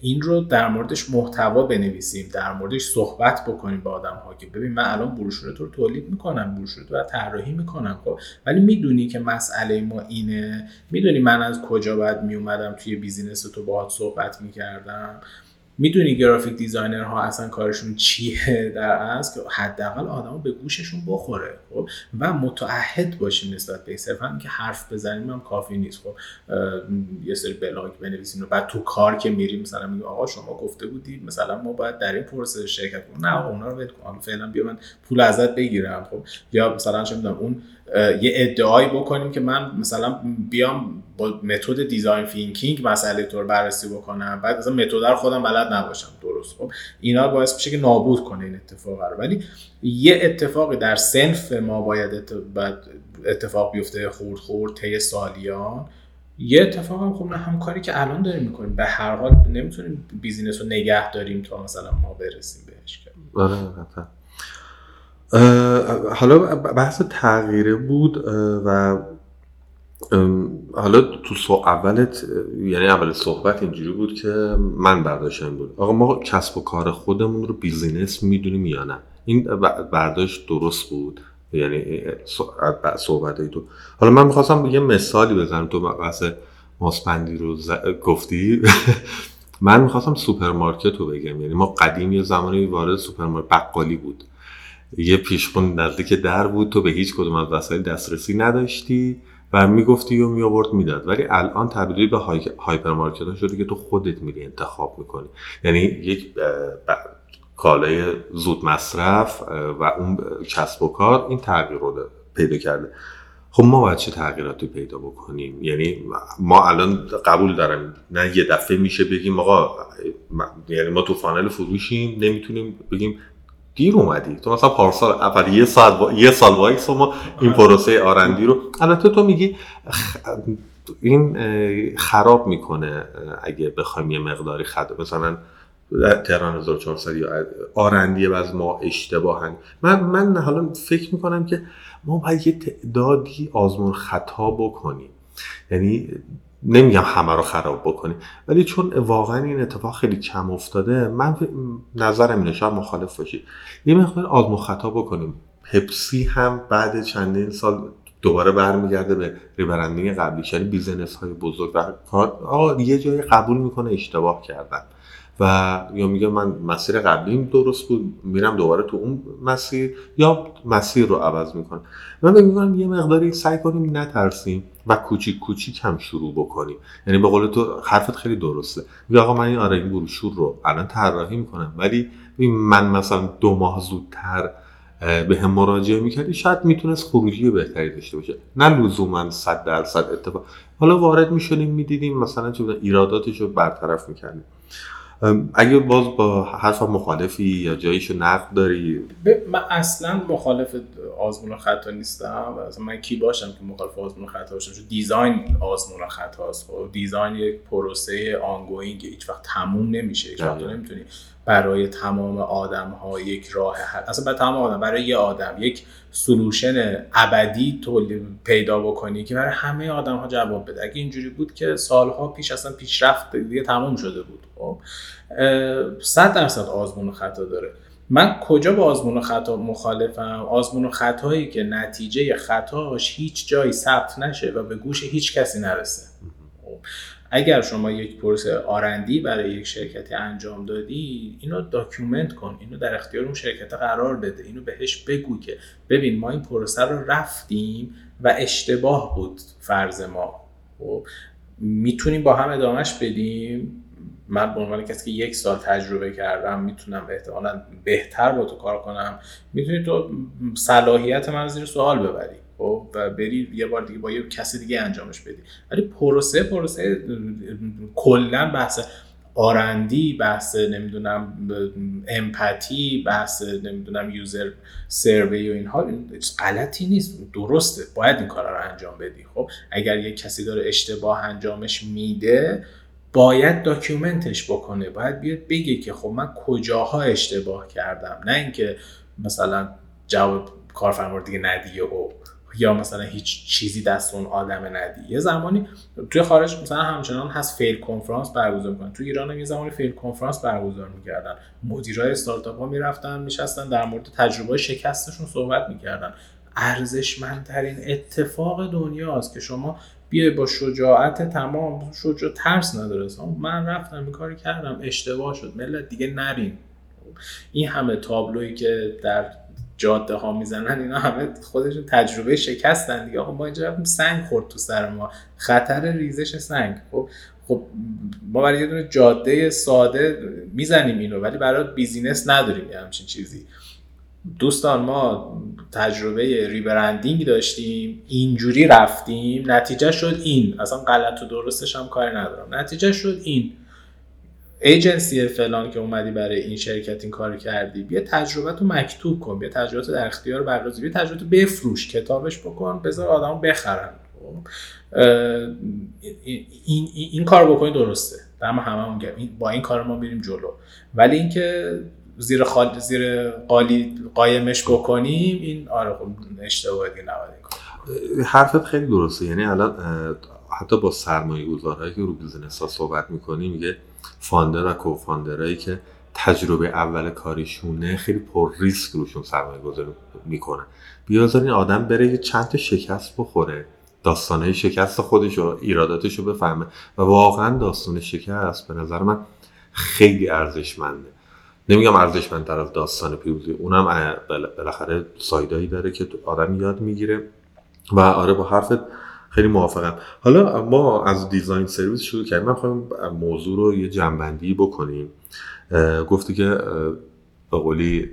این رو در موردش محتوا بنویسیم در موردش صحبت بکنیم با آدم ها که ببین من الان بروشور تو رو تولید می‌کنم بروشور رو طراحی می‌کنم خب؟ ولی می‌دونی که مسئله ما اینه. می‌دونی من از کجا باید میومدم توی business تو باهات صحبت می‌کردم. می‌دونی graphic designer ها اصلا کارشون چیه در است که حداقل آدما به گوششون بخوره خب؟ و متعهد باشیم نسبت به صرفا که حرف بزنیم هم کافی نیست خب؟ یه سری بلاگ بنویسیم و بعد تو کار که میریم مثلا میگه آقا شما گفته بودید مثلا ما باید در این پروسه شرکت کنیم. نه اونا رو ول کن. فعلا بیا من پول ازت بگیرم خب؟ یا مثلا چه اون یه ادعایی بکنیم که من مثلا بیام با متد design thinking مسئله تو رو بررسی بکنم. بعد مثلا متد رو خودم بلد نباشم درست. خب اینا باعث میشه که نابود کنه این اتفاق رو. ولی یه اتفاقی در صنف ما باید اتفاق بیفته خرد خرد طی سالیان. یه اتفاق هم خب هم کاری که الان داریم می‌کنیم. به هر حال نمی‌تونیم business رو نگه داریم تا مثلا ما برسیم بهش آره حالا بحث تغییره بود و حالا تو سو اولت یعنی اول صحبت اینجوری بود که من برداشتم بود. آقا ما کسب و کار خودمون رو business می‌دونیم یا نه؟ این برداشت درست بود؟ یعنی صحبت تو. حالا من می‌خواستم یه مثالی بزنم. تو بحث ماسپندی رو گفتی؟ *laughs* من می‌خواستم سوپرمارکت رو بگم. یعنی ما قدیم یه زمانی وارد سوپرمارکت بقالی بود. یه پیشخون نزدیک در بود. تو به هیچ کدوم از وسایل دسترسی نداشتی. و می‌گفتی و میآورد می‌داد. ولی الان تبدیل به های... هایپرمارکت ها شده که تو خودت میری انتخاب می‌کنی. یعنی یک کالای زود مصرف و اون کسب و کار این تغییر رو پیدا کرده. خب ما باید چه تغییراتی پیدا بکنیم؟ یعنی ما الان قبول دارم نه یه دفعه میشه بگیم آقا یعنی ما تو funnel فروشیم نمی‌تونیم بگیم دیر اومدی. تو مثلا پارسال اول یه سال یه سال وایس ما این پروسه R&D رو البته تو میگی این خراب می‌کنه اگه بخوایم یه مقداری خد مثلا تهران 1400 یا آرندی از ما اشتباهن. من من حالا فکر می‌کنم که ما باید یه تعدادی آزمون خطا بکنیم. یعنی نمیگم همه رو خراب بکنیم ولی چون واقعا این اتفاق خیلی کم افتاده من نظرم اینه شاید مخالف باشید یه مقدار آزمون خطا بکنیم. پپسی هم بعد چندین سال دوباره برمیگرده به rebranding قبلی یعنی business های بزرگ کار آقا یه جایی قبول می‌کنه اشتباه کردن. و یا میگه من مسیر قبلیم درست بود میرم دوباره تو اون مسیر یا مسیر رو عوض می‌کنم من می‌کنم یه مقداری سعی کنیم نترسیم. و کوچیک کوچیک هم شروع بکنیم. یعنی به قول تو حرفت خیلی درسته. میگه آقا من این آره این بروشور رو الان طراحی می‌کنم ولی من مثلا دو ماه زودتر به هم مراجعه می‌کردی شاید می‌تونست خروجی بهتری داشته باشه. نه لزوما صد درصد اتفاق. حالا وارد می‌شدیم می‌دیدیم مثلا چه ایراداتش رو برطرف می‌کردیم. اگه باز با حرف مخالفی یا جاییشو نقد داری؟ من اصلا مخالف آزمون خطا نیستم. من کی باشم که مخالف آزمون خطا باشم؟ چون دیزاین آزمون خطا است خب دیزاین یک پروسه ongoing هیچ وقت تموم نمیشه. هیچ وقت نمی‌تونی برای تمام آدم ها یک راه حل اصلا برای تمام آدم برای یه آدم یک سلوشن ابدی پیدا بکنی که برای همه آدم ها جواب بده. اگه اینجوری بود که سالها پیش اصلا پیشرفت دیگه تمام شده بود خب؟ صد درصد آزمون و خطا داره. من کجا با آزمون و خطا مخالفم؟ آزمون و خطایی که نتیجه خطاش هیچ جایی ثبت نشه و به گوش هیچ کسی نرسه. اگر شما یک پروسه R&D برای یک شرکتی انجام دادی اینو document کن اینو در اختیار اون شرکت قرار بده. اینو بهش بگو که ببین ما این پروسه رو رفتیم و اشتباه بود فرض ما. خب می‌تونیم با هم ادامهش بدیم. من به عنوان کسی که یک سال تجربه کردم می‌تونم احتمالا بهتر با تو کار کنم. می‌تونی تو صلاحیت من زیر سوال ببری. خب و بری یه بار دیگه با یه کسی دیگه انجامش بدی. ولی پروسه پروسه کلا بحث آرندی بحث نمی‌دونم امپاتی بحث نمی‌دونم یوزر سروی و اینها غلطی نیست درسته باید این کارا رو انجام بدی. خب اگر یه کسی داره اشتباه انجامش میده باید داکیومنتش بکنه باید بیاد بگه که خب من کجاها اشتباه کردم. نه اینکه مثلا جواب کارفرما دیگه ندیه و یا مثلا هیچ چیزی دست اون آدم ندی. یه زمانی توی خارج مثلا همچنان هست فیل کنفرانس برگزار می‌کنن. تو ایران هم یه زمانی فیل کنفرانس برگزار می‌کردن. مدیرای استارتاپ ها می‌رفتن میشستن در مورد تجربه شکستشون صحبت می‌کردن. ارزشمندترین اتفاق دنیاست که شما بیای با شجاعت تمام شجاع ترس نداره. من رفتم این کاری کردم اشتباه شد ملت دیگه نرین. این همه تابلویی که در جاده ها می‌زنن اینا همه خودشون تجربه شکستن دیگه. ما اینجا سنگ خورد تو سر ما. خطر ریزش سنگ. خب خب ما برای یه دونه جاده ساده می‌زنیم اینو ولی برای business نداریم یه همچین چیزی. دوستان ما تجربه rebranding داشتیم اینجوری رفتیم. نتیجه شد این. اصلا غلط و درستش هم کاری ندارم. نتیجه شد این. ایجنسی فلان که اومدی برای این شرکت این کار کردی بیا تجربه تو مکتوب کن بیا تجربه در اختیار بقیه بیا تجربه بفروش کتابش بکن بذار آدم بخرن؟ این, این, این کار بکنی درسته. دم همه با این کار ما میریم جلو. ولی اینکه زیر خال... زیر قالی قایمش بکنیم این آره خب اشتباه دیگه نباید حرفت خیلی درسته. یعنی الان حتی با سرمایه گذارهایی که رو business ها صحبت می‌کنیم میگه founder و co-founder هایی که تجربه اول کاریشونه خیلی پر ریسک روشون سرمایه گذاری می‌کنن بیازار این آدم بره یه چند تا شکست بخوره. داستانه شکست خودش و ایراداتش رو بفهمه. و واقعا داستان شکست به نظر من خیلی ارزشمنده. نمیگم ارزشمندتر از داستان پیروزی اونم بالاخره سایدایی داره که آدم یاد می‌گیره. و آره با حرفت خیلی موافقم. حالا ما از دیزاین سرویس شروع کردیم. من خواهیم موضوع رو یه جنبندی بکنیم. گفتی که به قولی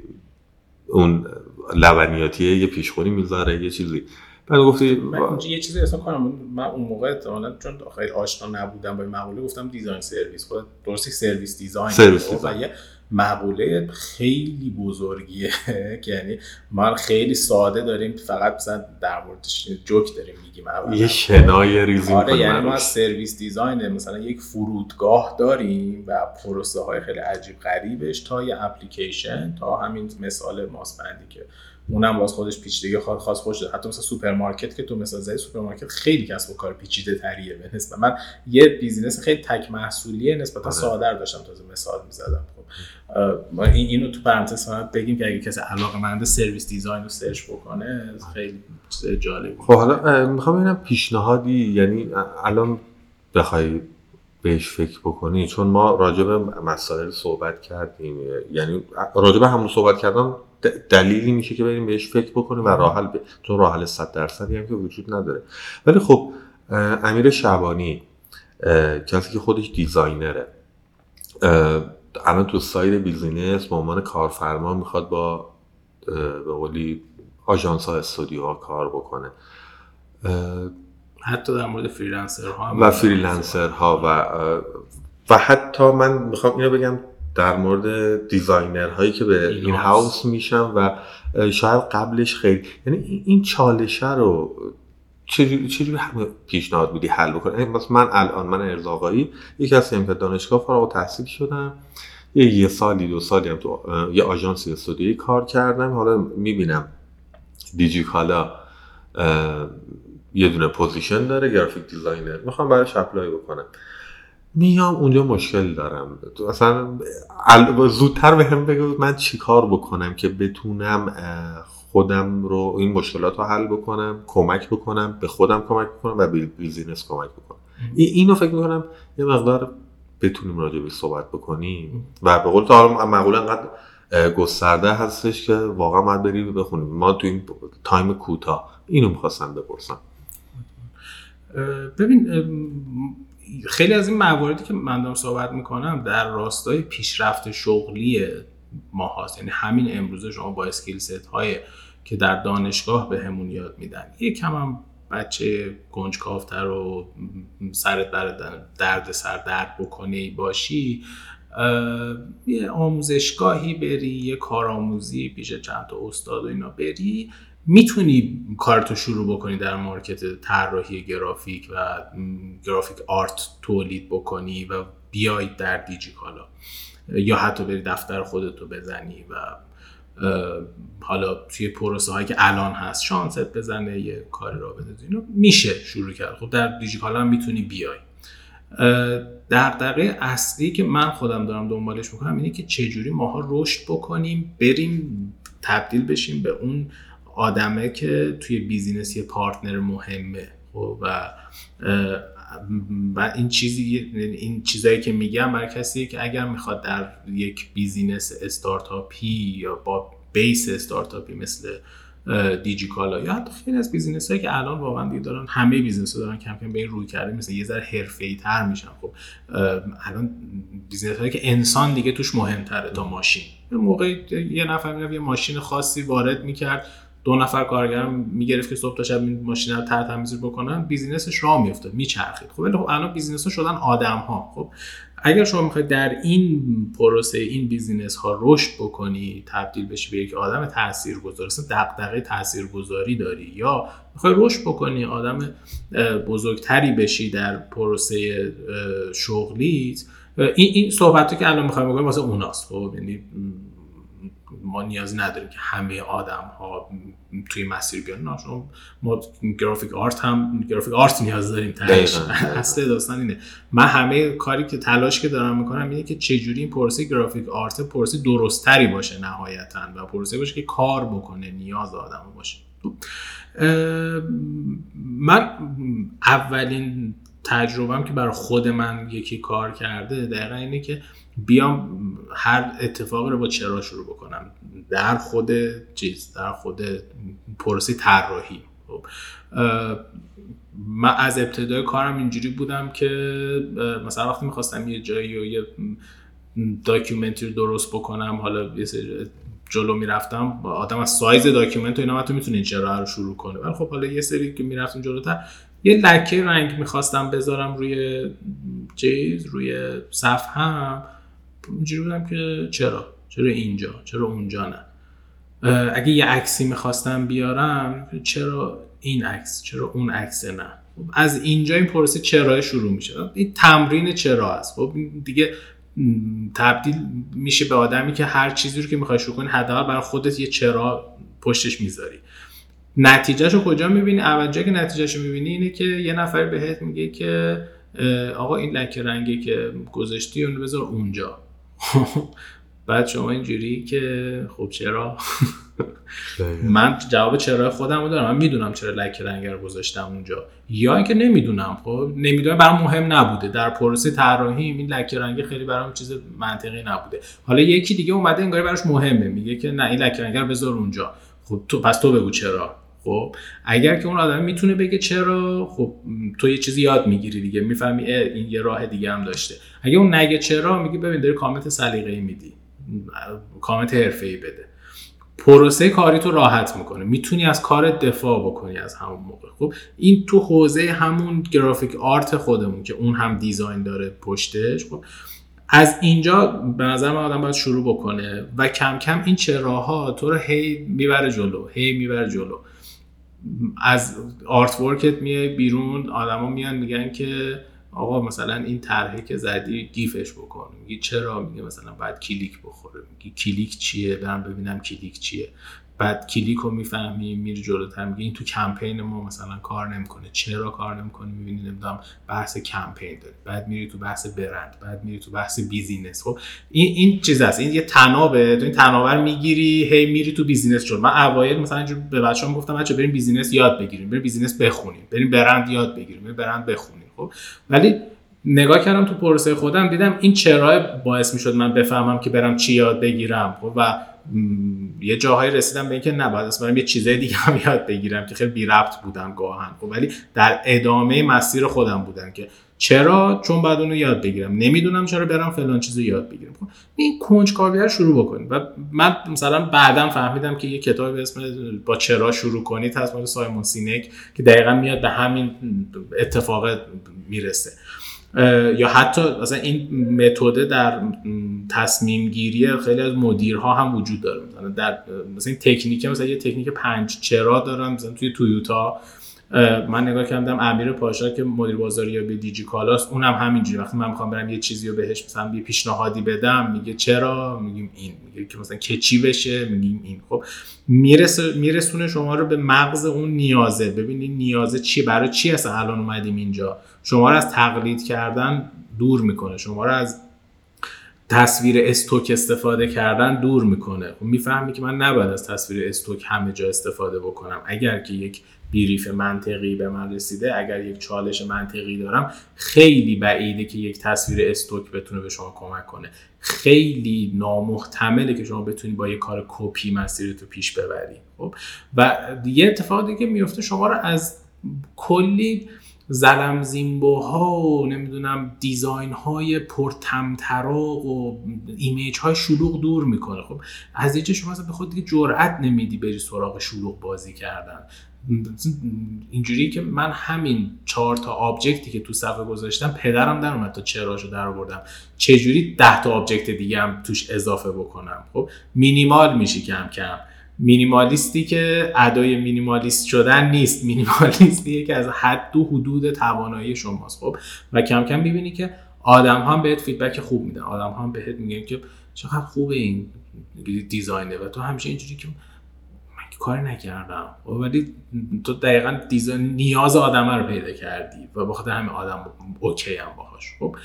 اون لبنیاتیه یه پیشخونی می‌ذاره یه چیزی. بعد گفتی من یه چیزی اصلا کنم من اون موقع احتمالاً چون خیلی آشنا نبودم با این مقوله گفتم design service. خود درستی service design. service design. مقوله خیلی بزرگیه. *laughs* که یعنی ما خیلی ساده داریم فقط مثلا در موردش جوک داریم میگیم یه شنای ریزی آره یعنی ما service design مثلا یک فرودگاه داریم و پروسه های خیلی عجیب غریبش تا یه اپلیکیشن تا همین مثال ماسپندی که اونم باز خودش پیچیدگی خاص خوش داره. حتی مثلا سوپرمارکت که تو مثلا زدی سوپرمارکت خیلی کسب و کار پیچیده تریه به نسبت. من یه business خیلی تک محصولیه نسبتا آره. ساده داشتم تازه مثال می‌زدم. خب این اینو تو پرانتز فقط بگیم که اگه کسی علاقه مند service design رو search بکنه خیلی جالب خب حالا می‌خوام ببینم پیشنهادی یعنی الان بخوای بهش فکر بکنی چون ما راجع به مسائل صحبت کردیم یعنی راجع به همون صحبت کردن دلیلی میشه که بریم بهش فکر بکنیم و راه حل ب... چون راه حل 100 درصدی هم که وجود نداره. ولی خب امیر شبانی کسی که خودش designer ه الان تو side business به عنوان کارفرما می‌خواد با به قولی آژانس ها استودیو ها کار بکنه. حتی در مورد freelancer ها و freelancer ها و و حتی من می‌خوام اینو بگم در مورد designer هایی که به in-house میشن و شاید قبلش خیلی یعنی این چالشه رو چجوری چجوری پیشنهاد بودی حل بکنه مثلا من الان من ارزاقایی یک کسی هم که دانشگاه فارغ التحصیل شدم. یه یه سالی دو سالی هم تو یه آژانس استودیویی کار کردم. حالا می‌بینم دیجی‌کالا یه دونه position داره graphic designer. می‌خوام براش apply بکنم. میام اونجا مشکل دارم. اصلا زودتر به هم بگو من چیکار بکنم که بتونم خودم رو این مشکلات رو حل بکنم کمک بکنم به خودم کمک بکنم و به business کمک بکنم. اینو فکر می‌کنم یه مقدار بتونیم راجع به صحبت بکنیم. و به قول تو مقوله‌ها انقدر گسترده هستش که واقعا باید بری بخونیم. ما تو این time کوتاه اینو می‌خواستم بپرسم. ببین خیلی از این مواردی که من دارم صحبت می‌کنم در راستای پیشرفت شغلی ما هاست یعنی همین امروزه شما با skill set های که در دانشگاه بهمون یاد میدن. یکم هم بچه کنجکاوتر و سرت بر درد سر درد بکنی باشی یه آموزشگاهی بری یه کارآموزی پیش چند تا استاد و اینا بری. می‌تونی کارتو شروع بکنی در مارکت طراحی گرافیک و گرافیک آرت تولید بکنی و بیای در دیجیکالا. یا حتی بری دفتر خودتو بزنی و حالا توی پروسه هایی که الان هست شانست بزنه یه کاری را بده اینو میشه شروع کرد. خب در دیجیکالا هم می‌تونی بیای. در دقیقه اصلی که من خودم دارم دنبالش می‌کنم اینه که چجوری ماها رشد بکنیم بریم تبدیل بشیم به اون آدمه که توی business یه partner مهمه. خب و و این چیزی این چیزایی که میگم برای کسی که اگر می‌خواد در یک business startup ی یا با base startup ی مثل دیجی‌کالا یا حتی خیلی از business هایی که الان واقعا دیگه دارن همه business ها دارن کم به این روی کرده مثل یه ذره حرفه‌ای تر میشن. خب الان business هایی که انسان دیگه توش مهمتره تا ماشین. یه موقع یه نفر یه ماشین خاصی وارد می‌کرد. دو نفر کارگر می‌گرفت که صبح تا شب ماشین رو تمیز بکنن business ش راه میفته میچرخید. خب ولی خب الان business ها شدن آدم ها خب اگر شما می‌خواید در این پروسه این business ها رشد بکنی تبدیل بشی به یک آدم تاثیرگذار اصلا دغدغه تاثیرگذاری داری یا می‌خوای رشد بکنی آدم بزرگتری بشی در پروسه شغلیت این این صحبت که الان می‌خوایم بکنیم واسه اوناست. خب یعنی ما نیازی نداریم که همه آدم ها توی مسیر بیان. ما گرافیک آرت هم گرافیک آرت نیاز داریم تهش. *laughs* اصل داستان اینه. من همه کاری که تلاش که دارم می‌کنم اینه که چجوری این پروسه گرافیک آرت پروسه درستری باشه نهایتا و پروسه باشه که کار بکنه نیاز آدم باشه. من اولین تجربهم که برای خود من یکی کار کرده دقیقا اینه که بیام هر اتفاقی رو با چرا شروع بکنم. در خود چیز در خود پروسه طراحی. خب من از ابتدای کارم اینجوری بودم که مثلا وقتی می‌خواستم یه جایی و یه document ی رو درست بکنم حالا یه سری جلو می‌رفتم آدم از سایز document و اینا تو می‌تونه این رو شروع کنه ولی خب حالا یه سری که می‌رفتم جلوتر یه لکه رنگ می‌خواستم بذارم روی چیز روی صفحه اینجوری بودم که چرا؟ چرا اینجا؟ چرا اونجا نه؟ اگه یه عکسی می‌خواستم بیارم چرا این عکس؟ چرا اون عکس نه؟ از اینجا این پروسه چرا شروع میشه. این تمرین چرا است؟ خب دیگه تبدیل میشه به آدمی که هر چیزی رو که می‌خوای شروع کنی حداقل برای خودت یه چرا پشتش می‌ذاری. نتیجهش رو کجا می‌بینی؟ اول که نتیجهش رو می‌بینی اینه که یه نفر بهت میگه که آقا این لکه رنگی که گذاشتی اون بذار اونجا. *laughs* بعد شما اینجوری که خب چرا؟ من جواب چرا خودم رو دارم. من می‌دونم چرا لکه رنگ رو گذاشتم اونجا. یا اینکه نمی‌دونم. خب نمی‌دونم. برام مهم نبوده. در پروسه طراحی این لکه رنگ خیلی برام چیز منطقی نبوده. حالا یکی دیگه اومده انگار براش مهمه. میگه که نه این لکه رنگ رو بذار اونجا. خب تو پس تو بگو چرا. خب اگر که اون آدم می‌تونه بگه چرا خب تو یه چیزی یاد می‌گیری دیگه. می‌فهمی این یه راه دیگه هم داشته. اگه اون نگه چرا میگه ببین داری کامنت سلیقه‌ای میدی. کامنت حرفه‌ای بده. پروسه کاری تو راحت می‌کنه. می‌تونی از کار دفاع بکنی از همون موقع. خب این تو حوزه همون گرافیک آرت خودمون که اون هم دیزاین داره پشتش. خب از اینجا به نظر من آدم باید شروع بکنه و کم کم این چراها تو رو هی می‌بره جلو هی می‌بره جلو. از آرت ورکت میای بیرون آدما میان میگن که آقا مثلا این طرحی که زدی gif ش بکن. میگی چرا؟ میگه مثلا باید کلیک بخوره. میگی کلیک چیه؟ برم ببینم کلیک چیه. بعد کلیک رو می‌فهمی میری جلوتر. میگه این تو کمپین ما مثلا کار نمی‌کنه. چرا کار نمی‌کنه؟ می‌بینی نمی‌دونم بحث کمپین داره. بعد میری تو بحث برند. بعد میری تو بحث business. خب این این چیز است. این یه تنابه. تو این تنابو می‌گیری هی میری تو business چون من اوایل مثلا به بچه‌ها گفتم بچه بریم business یاد بگیریم. بریم business بخونیم. بریم برند یاد بگیریم. بریم برند بخونیم. خب؟ ولی نگاه کردم تو پروسه خودم دیدم این چرا باعث می‌شد من بفهمم که برم چی یاد بگیرم. خب و یه جاهایی رسیدم به اینکه نه باید برم یه چیزای دیگه هم *laughs* یاد بگیرم که خیلی بی ربط بودن گاهاً. خب ولی در ادامه مسیر خودم بودن که چرا چون بعد اونو یاد بگیرم؟ نمی‌دونم چرا برم فلان چیزو یاد بگیرم. خب این کنجکاوی رو شروع بکنید و من مثلا بعدم فهمیدم که یه کتابی به اسم با چرا شروع کنید هست مال سایمون سینک که دقیقا میاد به همین اتفاق می‌رسه. یا حتی مثلا این متد در تصمیم گیری خیلی از مدیرها هم وجود داره. مثلا در مثلا این تکنیک مثلا یه تکنیک پنج چرا دارم مثلا توی تویوتا. من نگاه کردم امیر پاشا که مدیر بازاری به دیجی کالاست اونم همینجوری. وقتی من می‌خوام برم یه چیزی رو بهش مثلا یه پیشنهادی بدم میگه چرا؟ میگیم این. میگه که مثلا که چی بشه؟ میگیم این. خب می‌رسه میرسونه شما رو به مغز اون نیازه. ببینید نیازه چی؟ برای چی اصلا الان اومدیم اینجا؟ شما رو از تقلید کردن دور می‌کنه. شما رو از تصویر استوک استفاده کردن دور می‌کنه. خب می‌فهمی که من نباید از تصویر استوک همه جا استفاده بکنم. اگر که یک brief منطقی به من رسیده اگر یک چالش منطقی دارم خیلی بعیده که یک تصویر stock بتونه به شما کمک کنه. خیلی نامحتمله که شما بتونی با یک کار کپی مسیرتو پیش ببری. خب؟ و یه اتفاقی که میفته شما رو از کلی زلم زیمبوها و نمی‌دونم design های پرطمطراق و image های شلوغ دور می‌کنه. خب از اینجا شما به خود دیگه جرأت نمیدی بری سراغ شلوغ بازی کردن. اینجوری که من همین چهار تا object ی که تو صفحه گذاشتم پدرم در اومد تا چراشو در آوردم. چجوری ده تا object دیگه هم توش اضافه بکنم؟ خب مینیمال میشی کم کم. minimalist ی که ادای minimalist شدن نیست. minimalist ی که از حد و حدود توانایی شماست خب؟ و کم کم ببینی که آدم هم بهت feedback خوب میدن. آدم هم بهت میگن که چقدر خوبه این design ه و تو همیشه اینجوری که من که کاری نکردم. خب، ولی تو دقیقا design نیاز آدمه رو پیدا کردی و بخاطر همین آدم okay هم باهاش خب؟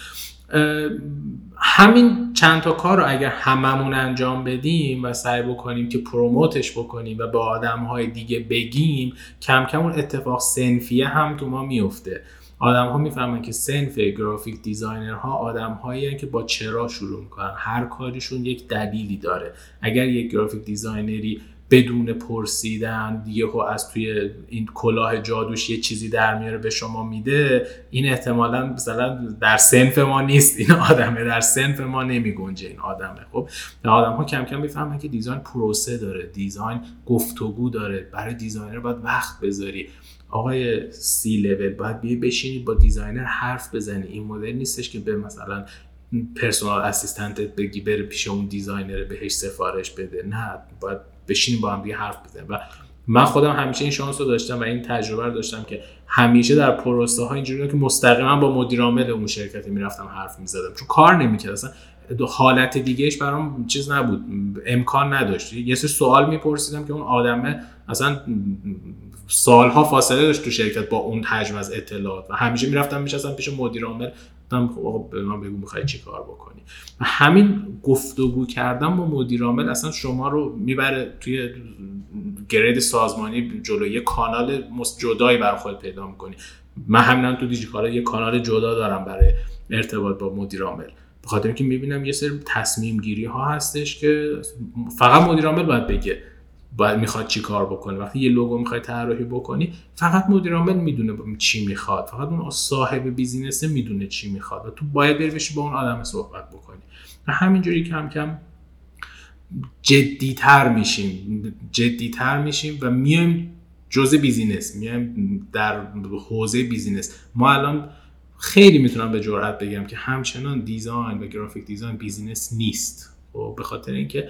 همین چند تا کار رو اگر هممون انجام بدیم و سعی بکنیم که promote ش بکنیم و به آدم های دیگه بگیم کم کم اون اتفاق صنفیه هم تو ما میفته. آدم ها می‌فهمن که صنف graphic designer ها آدم که با چرا شروع می‌کنن. هر کاریشون یک دلیلی داره. اگر یک graphic designer ی بدون پرسیدن یهو از توی این کلاه جادوش یه چیزی در میاره به شما میده این احتمالا مثلا در صنف ما نیست. این آدمه در صنف ما نمی گنجه این آدمه. خب آدم ها کم کم می‌فهمن که design پروسه داره design گفتگو داره. برای designer باید وقت بذاری. آقای سی لول باید بیای بشینید با designer حرف بزنی. این مدل نیستش که به مثلا personal assistant ت بگی بره پیش اون designer بهش سفارش بده. نه باید بشینیم با هم دیگه حرف بزنیم. و من خودم همیشه این شانس رو داشتم و این تجربه رو داشتم که همیشه در پروسه ها اینجوری که مستقیما با مدیر عامل اون شرکت می‌رفتم حرف می‌زدم. چون کار نمی‌کرد. اصلا حالت دیگهش برام چیز نبود. امکان نداشت. یه سری سوال میپرسیدم که اون آدمه اصلا سالها فاصله داشت تو شرکت با اون حجم از اطلاعات. و همیشه می‌رفتم میشستم پیش مدیر عامل گفتم خب آقا به من بگو می‌خوای چی کار بکنی. و همین گفتگو کردن با مدیر عامل اصلا شما رو می‌بره توی گرید سازمانی جلو یه کانال جدایی برای خود پیدا می‌کنی. من همینم تو دیجیکالا یه کانال جدا دارم برای ارتباط با مدیر عامل. به خاطر اینکه می‌بینم یه سری تصمیم گیری ها هستش که فقط مدیر عامل باید بگه. باید می‌خواد چی کار بکنه. وقتی یه logo می‌خوای طراحی بکنی فقط مدیر عامل می‌دونه چی می‌خواد. فقط اون صاحب business ه می‌دونه چی می‌خواد. و تو باید بری بشینی با اون آدم صحبت بکنی. و همینجوری کم کم جدیتر میشیم. جدیتر میشیم و میایم جزء business. میایم در حوزه business. ما الان خیلی می‌تونم به جرئت بگم که همچنان design و graphic design business نیست. خب، به خاطر اینکه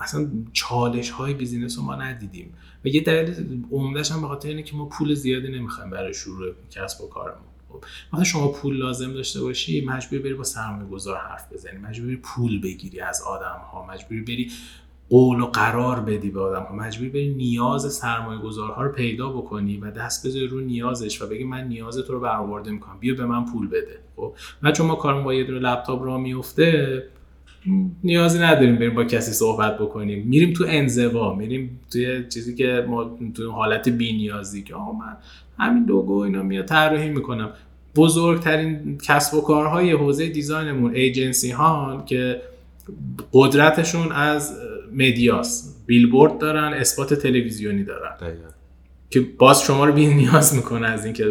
اصلا چالش های بیزینس رو ما ندیدیم. و یه دلیل عمدهش هم به خاطر اینه که ما پول زیادی نمی‌خوایم برای شروع کسب و کارمون. خب وقتی شما پول لازم داشته باشی مجبوری بری با سرمایه گذار حرف بزنی مجبوری پول بگیری از آدم ها مجبوری بری قول و قرار بدی به آدم ها مجبوری بری نیاز سرمایه گذارها رو پیدا بکنی و دست بذاری رو نیازش و بگی من نیاز تو رو برآورده می‌کنم بیا به من پول بده. خب و چون ما کارمون با یه دونه لپتاپ را میفته نیازی نداریم بریم با کسی صحبت بکنیم. میریم تو انزوا میریم توی چیزی که ما تو حالت بی نیازی که آقا من همین logo اینا میاد. طراحی می‌کنم. بزرگترین کسب و کارهای حوزه design مون agency ها که قدرتشون از media س بیلبورد دارن اسپات تلویزیونی دارن. که باز شما رو بی نیاز می‌کنه از اینکه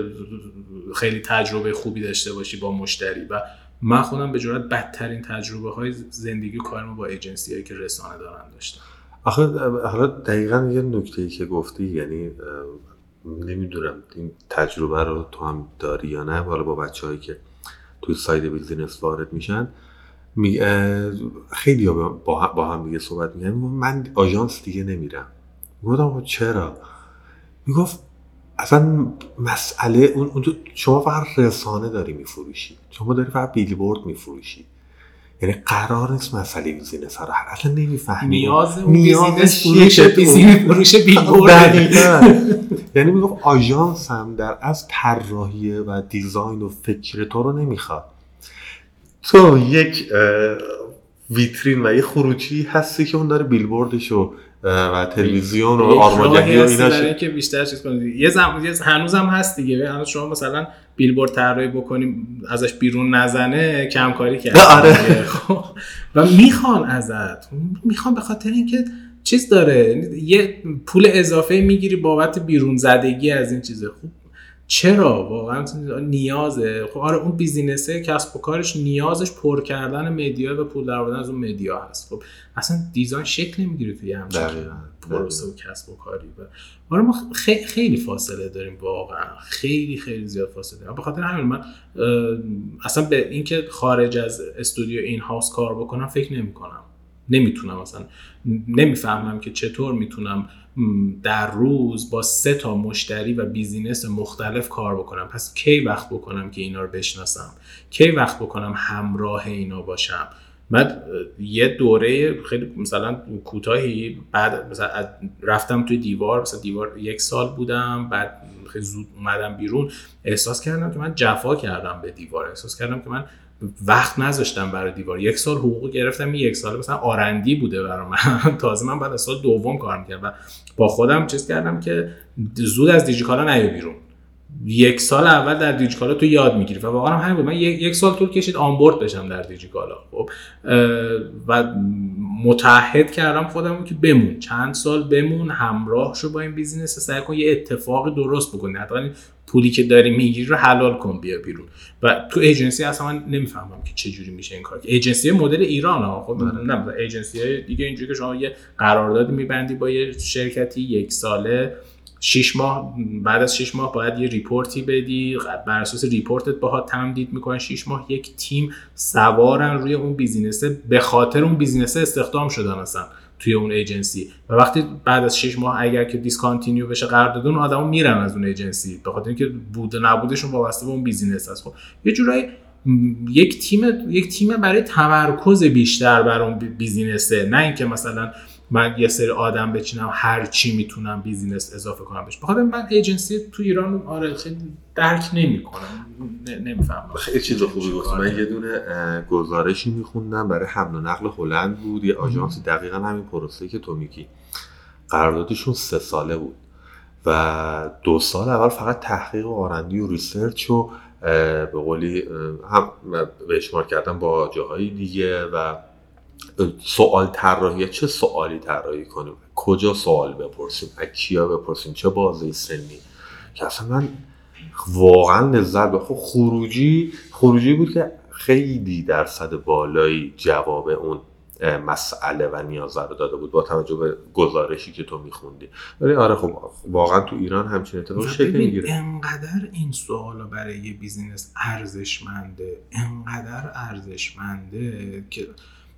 خیلی تجربه خوبی داشته باشی با مشتری و من خودم به جرات بدترین تجربه های زندگی کارم با ایجنسی هایی که رسانه دارن داشتم. آخه حالا دقیقا یه نکته ای که گفتی یعنی نمی‌دونم این تجربه رو تو هم داری یا نه. حالا با بچه هایی که توی side business وارد میشن می خیلی با, با هم دیگه صحبت میگن من آژانس دیگه نمیرم. گفتم خب چرا؟ می‌گفت اصلا مسئله اون شما فقط رسانه داری میفروشی. شما داری فقط بیلبورد میفروشی. یعنی قرار نیست مسئله business رو اصلا نمی‌فهمی. نیاز اون business فروش business فروش بیلبورد. یعنی می‌گفت آژانس هم در از طراحی و design و فکر تو رو نمی‌خواد. تو یک ویترین و یه خروجی هستی که اون داره بیلبوردشو و تلویزیون و آرماگهی و اینا که بیشتر چیز کنید یه زم... هنوزم هست دیگه. هنوز شما مثلا بیلبورد طراحی بکنیم ازش بیرون نزنه کمکاری کرد. آره. *laughs* خب. و می‌خوان ازت. می‌خوان به خاطر اینکه چیز داره. یه پول اضافه می‌گیری بابت بیرون زدگی از این چیزه. خوب چرا؟ واقعا نیازه. خب آره اون بیزینسه کسب و کارش نیازش پر کردن مدیا و پول درآوردن از اون مدیا هست. خب اصلا design شکل نمی‌گیره توی همچین پروسه و کسب و کاری. و آره ما خیلی, خیلی فاصله داریم واقعا. خیلی خیلی زیاد فاصله. داریم به خاطر همین من اصلا به اینکه خارج از استودیو in-house کار بکنم فکر نمی کنم نمی‌تونم اصلا. نمی‌فهمم که چطور می‌تونم در روز با سه تا مشتری و business مختلف کار بکنم. پس کی وقت بکنم که اینا رو بشناسم؟ کی وقت بکنم همراه اینا باشم؟ بعد یه دوره خیلی مثلا کوتاهی بعد مثلا رفتم توی دیوار مثلا دیوار یک سال بودم بعد خیلی زود اومدم بیرون. احساس کردم که من جفا کردم به دیوار. احساس کردم که من وقت نذاشتم برای دیوار. یک سال حقوق گرفتم یک سال مثلا آرندی بوده برای من. *laughs* تازه من بعد از سال دوم کار می‌کردم و با خودم چیز کردم که زود از دیجیکالا نیا بیرون. یک سال اول در دیجیکالا تو یاد می‌گیری و واقعا همین بود. من یک, سال طول کشید onboard بشم در دیجیکالا. خب و متعهد کردم خودم که بمون. چند سال بمون همراه شو با این business سعی کن یه اتفاق درست بکنی. حتما پولی که داری می‌گیری رو حلال کن بیا بیرون. و تو ایجنسی اصلا من نمی‌فهمم که چه جوری میشه این کار. ایجنسی مدل ایران ها خب نه ایجنسی دیگه اینجوری که شما یه قرارداد میبندی با یه شرکتی یک ساله شش ماه بعد از شش ماه باید یه report ی بدی بر اساس report ت باهات تمدید می‌کنن. شش ماه یک تیم سوارن روی اون business ه به خاطر اون business ه استخدام شدن اصلا. توی اون ایجنسی. و وقتی بعد از 6 ماه اگر که discontinue بشه قرارداد اون آدما میرن از اون ایجنسی. به خاطر اینکه بود نبودشون وابسته به اون business هست. خب یه جورایی یک تیم یک تیم برای تمرکز بیشتر بر اون business ه نه اینکه مثلا من یه سری آدم بچینم هر چی می‌تونم business اضافه کنم بهش. بخاطر همین من agency تو ایران آره خیلی درک نمی‌کنم. نمی‌فهمم. خیلی چیز خوبی گفت من یه دونه گزارشی میخوندم برای حمل و نقل هلند بود. یه آژانسی دقیقا همین پروسه که تو میگی. قراردادشون سه ساله بود و دو سال اول فقط تحقیق و R&D و research و به قولی هم benchmark کردن با جاهای دیگه و سوال طراحی چه سوالی طراحی کنیم؟ کجا سوال بپرسیم؟ از کیا بپرسیم؟ چه بازه سنی؟ که اصلا من واقعا لذت خب خروجی خروجی بود که خیلی درصد بالایی جواب اون مسئله و نیاز رو داده بود با توجه به گزارشی که تو میخوندی. ولی آره خب واقعا تو ایران همچین اتفاقی شکل می‌گیره. انقدر این سوالا برای یه بیزینس ارزشمنده انقدر ارزشمنده که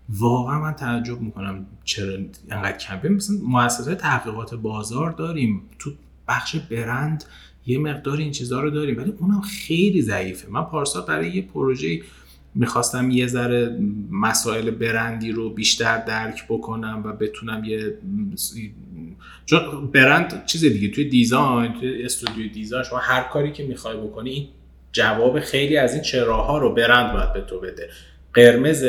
واقعا من تعجب می‌کنم چرا انقدر کم مثلا مؤسسه تحقیقات بازار داریم. تو بخش برند یه مقدار این چیزها رو داریم ولی اونم خیلی ضعیفه. من پارسال برای یه پروژه می‌خواستم یه ذره مسائل برندی رو بیشتر درک بکنم و بتونم یه چون برند چیز دیگه توی دیزاین توی استودیو دیزاین شما هر کاری که می‌خوای بکنی جواب خیلی از این چراها رو برند باید به تو بده. قرمز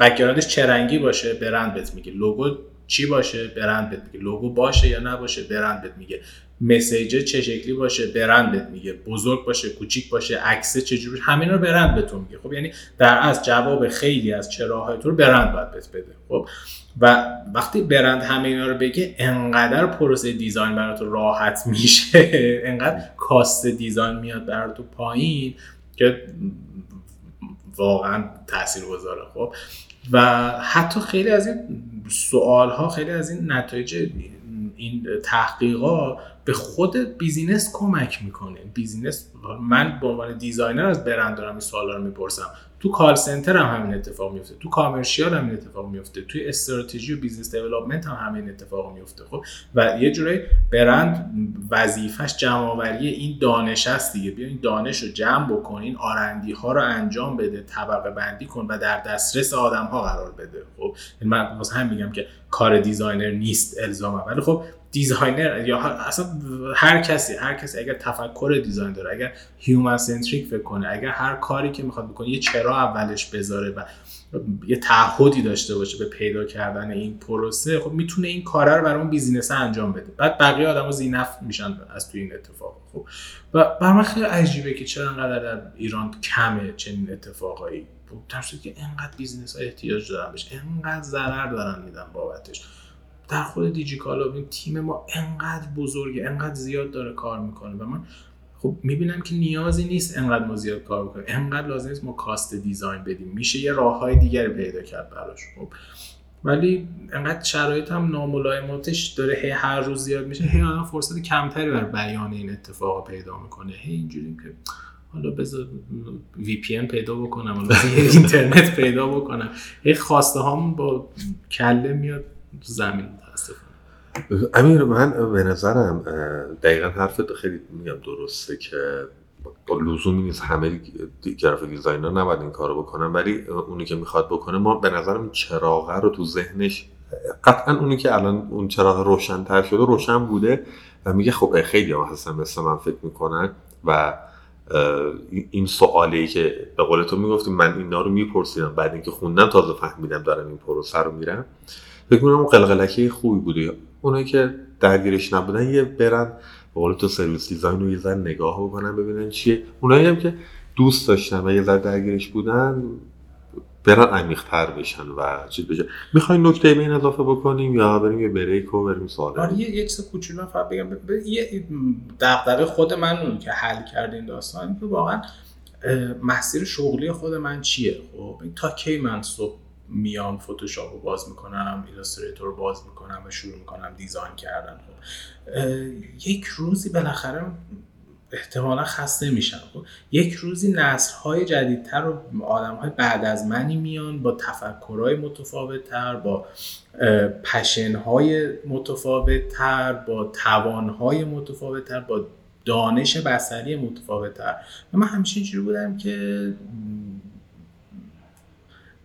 background ش چه رنگی باشه؟ برند بهت میگه. لوگو چی باشه؟ برند بهت میگه. لوگو باشه یا نباشه؟ برند بهت میگه. message ه چه شکلی باشه؟ برند بهت میگه. بزرگ باشه کوچیک باشه عکسه چجوری همین رو برند بهتون میگه. خب یعنی در از جواب خیلی از چراهای تو رو برند باید بهت بده. خب و وقتی برند همه اینا رو بگه انقدر پروسه design برات راحت میشه. *laughs* انقدر cost design میاد برات پایین که واقعا تاثیر گذاره خب. و حتی خیلی از این سوال ها خیلی از این نتایج این تحقیقات به خود business کمک می‌کنه. business من به عنوان designer از برند دارم این سوالا رو می‌پرسم. تو call center هم همین اتفاق میفته تو commercial هم این اتفاق میفته توی استراتژی و business development هم همین اتفاق میفته خب؟ و یه جورایی برند وظیفش جمع این دانش است دیگه. بیا این دانش رو جمع بکن این R&D ها رو انجام بده طبقه بندی کن و در دسترس آدم ها قرار بده خب؟ یعنی من واسه همین میگم که کار designer نیست الزاما ولی خب designer یا اصلا هر کسی هر کسی اگر تفکر design داره اگر human centric فکر کنه اگر هر کاری که می‌خواد بکنه یه چرا اولش بذاره و یه تعهدی داشته باشه به پیدا کردن این پروسه خب می‌تونه این کار رو برای اون business انجام بده. بعد بقیه آدما ذینفع میشن از تو این اتفاق. خب و برام خیلی عجیبه که چرا انقدر در ایران کمه چنین اتفاقایی. در که انقدر business ها احتیاج دارن بهش انقدر ضرر دارن میدن بابتش. در خود دیجیکالا تیم ما انقدر بزرگه انقدر زیاد داره کار می‌کنه. و من خب می‌بینم که نیازی نیست انقدر ما زیاد کار بکنیم. انقدر لازم نیست ما cost design بدیم. میشه یه راه های دیگری پیدا کرد براش. خب. ولی انقدر شرایط هم ناملایماتش داره هی هر روز زیاد میشه. هی آدم فرصت کمتری بر بیان این اتفاق پیدا می‌کنه. هی اینجوری که حالا بذار VPN پیدا بکنم حالا *laughs* اینترنت پیدا بکنم. هی خواسته هامون با کله میاد زمین. امیر من به نظرم دقیقا حرفت خیلی میگم درسته که لزومی نیست همه graphic designer نباید این کارو بکنن ولی اونی که می‌خواد بکنه ما به نظرم چراغه رو تو ذهنش قطعا اونی که الان اون چراغ روشنتر شده روشن بوده و میگه خب خیلی هم هستن مثل من فکر می‌کنن و این سوالی که به قول تو می‌گفتی من اینا رو میپرسیدم بعد اینکه خوندم تازه فهمیدم دارم این پروسه رو میرم. فکر کنم اون قلقلکه خوبی بوده اونایی که درگیرش نبودن یه برن به تو سرویس دیزاین رو یه ذره نگاه بکنن ببینن چیه. اونایی هم که دوست داشتن و یه ذره درگیرش بودن برن عمیق‌تر بشن و چیز بشه. می‌خواین نکته به این اضافه بکنیم یا بریم یه break و بریم سوال آره یه, یه چیز کوچولو فقط بگم. یه دغدغه خود من که حل کردین داستان که واقعا مسیر شغلی خود من چیه؟ خب تا کی من صبح میام فتوشاپ رو باز می‌کنم ایلاستریتور رو باز می‌کنم و شروع می‌کنم design کردن. خب یک روزی بالاخره احتمالا خسته میشم خب یک روزی نسل های جدیدتر و آدم های بعد از منی میان با تفکرهای متفاوت تر با passion های متفاوت تر با توان های متفاوت تر با دانش بصری متفاوت تر و من همیشه اینجوری بودم که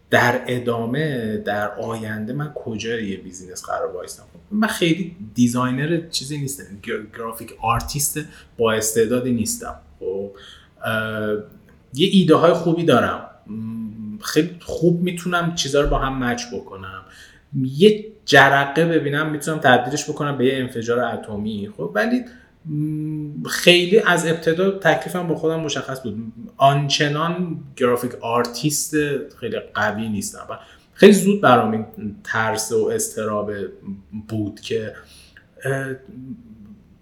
در ادامه در آینده من کجای business قرار وایستم من خیلی designer چیزی نیستم graphic artist با استعدادی نیستم. خب یه ایده های خوبی دارم. خیلی خوب می‌تونم چیزها رو با هم match بکنم. یه جرقه ببینم می‌تونم تبدیلش بکنم به یه انفجار اتمی. خب ولی خیلی از ابتدا تکلیفم با خودم مشخص بود. آنچنان graphic artist خیلی قوی نیستم و خیلی زود برام این ترس و اضطراب بود که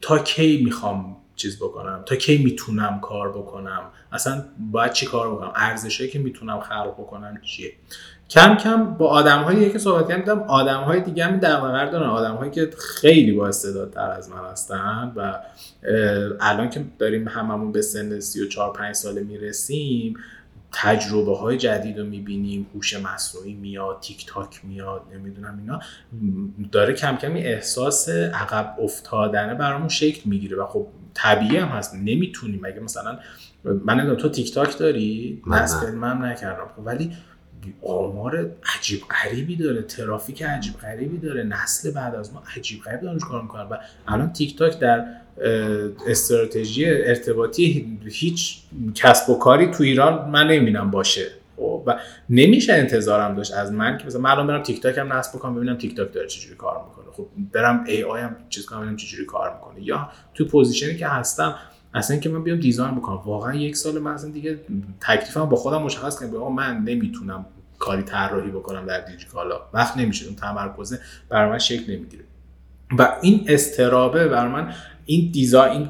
تا کی می‌خوام چیز بکنم؟ تا کی می‌تونم کار بکنم؟ اصلا باید چی کار بکنم؟ ارزشهایی که می‌تونم خلق بکنم چیه؟ کم کم با آدم هایی که صحبت کردم آدم های دیگه هم در دارن آدم هایی که خیلی با استعدادتر از من هستن و الان که داریم هممون به سن 34 5 ساله می‌رسیم تجربه های جدید رو می‌بینیم هوش مصنوعی میاد تیک تاک میاد نمی‌دونم اینا. داره کم کمی احساس عقب افتادنه برامون شکل می‌گیره و خب طبیعی هم هست نمی‌تونیم. مگه مثلا من تو تیک تاک داری نصب من نکردم ولی آمار عجیب غریبی داره ترافیک عجیب غریبی داره نسل بعد از ما عجیب غریب دارن کار می‌کنن؟ و الان تیک تاک در استراتژی ارتباطی هیچ کسب و کاری تو ایران من نمی‌بینم باشه. خب، و نمیشه انتظارم داشت از من که مثلا من برم تیک تاک هم نصب بکنم ببینم تیک تاک داره چجوری کار می‌کنه. خب برم AI هم چیز کنم ببینم چجوری کار می‌کنه. یا تو position ی که هستم اصلا که من بیام دیزاین بکنم واقعا یک سال من دیگه تکلیفم با خودم مشخص کنم آقا من نمی‌تونم کاری طراحی بکنم در دیجیکالا وقت نمیشه اون تمرکزه برای من شکل نمی‌گیره. و این استرابه بر من این دیزاین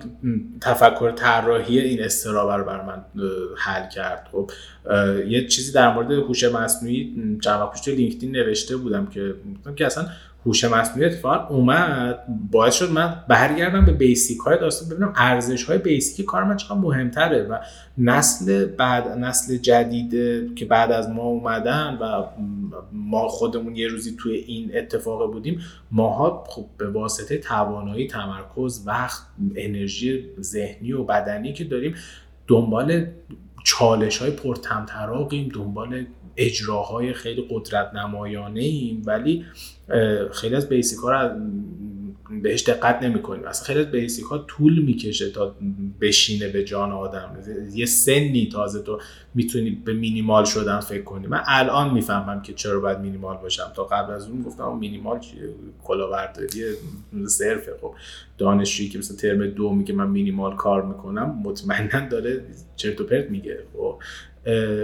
تفکر طراحی این استرابه رو بر من حل کرد. خب یه چیزی در مورد هوش مصنوعی چند وقت لینکدین نوشته بودم که که اصلا هوش مصنوعی اتفاقا اومد باعث شد من برگردم به بیسیک های داستان ببینم ارزش های بیسیکی کار من چقدر مهمتره و نسل بعد نسل جدید که بعد از ما اومدن و ما خودمون یه روزی توی این اتفاق بودیم ماها خب به واسطه توانایی تمرکز وقت انرژی ذهنی و بدنی که داریم دنبال چالش های پرتمطراقیم دنبال اجراهای خیلی قدرت نمایانه ایم ولی خیلی از بیسیک ها رو بهش دقت نمی کنیم اصلا خیلی از بیسیک ها طول می‌کشه تا بشینه به جان آدم. یه سنی تازه تو می‌تونی به مینیمال شدن فکر کنی. من الان می‌فهمم که چرا باید مینیمال باشم. تا قبل از اون گفتم مینیمال کلاورداری صرفه. خب دانشجویی که مثلا ترم دو میگه من مینیمال کار می‌کنم مطمئنا داره چرت و پرت میگه. خب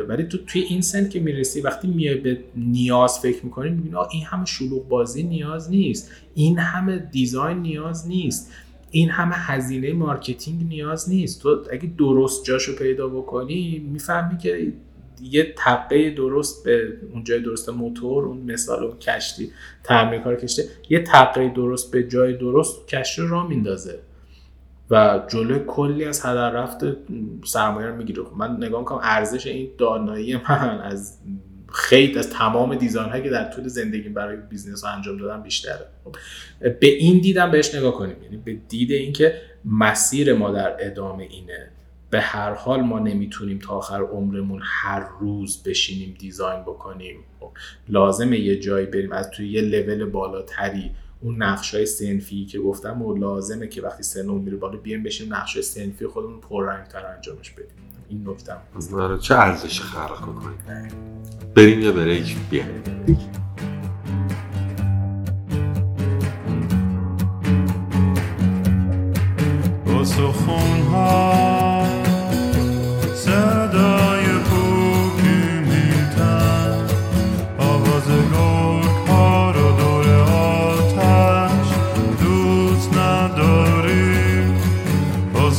ولی تو توی این سن که می‌رسی وقتی میای به نیاز فکر می‌کنی می‌بینی این همه شلوغ بازی نیاز نیست. این همه دیزاین نیاز نیست. این همه هزینه marketing نیاز نیست. تو اگه درست جاشو پیدا بکنی می‌فهمی که یه تقه درست به اون جای درست موتور اون مثال اون کشتی تعمیرکار کشتیه یه تقه درست به جای درست کشتی رو را میندازه. و جلوی کلی از هدر رفت سرمایه رو می‌گیره. خب من نگاه می‌کنم ارزش این دانایی من از خیلی از تمام design هایی که در طول زندگی برای business انجام دادم بیشتره. خب به این دیدم بهش نگاه کنیم. یعنی به دید اینکه مسیر ما در ادامه اینه. به هر حال ما نمی‌تونیم تا آخر عمرمون هر روز بشینیم دیزاین بکنیم. خب لازمه یه جایی بریم. از توی یه لول بالاتری اون نقش های سنفی که گفتم و لازمه که وقتی سنمون میره بالا بیایم بشیم نقش های سنفی خودمون پررنگ تر انجامش بدیم. این نکته چه ارزش خلق کنیم؟ بریم یا بریک بیایم. na dory, o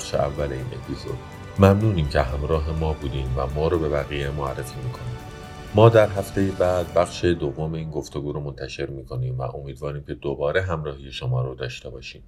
بخش اول این اپیزود. ممنونیم که همراه ما بودین و ما رو به بقیه معرفی می‌کنیم ما در هفته بعد بخش دوم این گفتگو رو منتشر می‌کنیم و امیدواریم که دوباره همراهی شما رو داشته باشیم.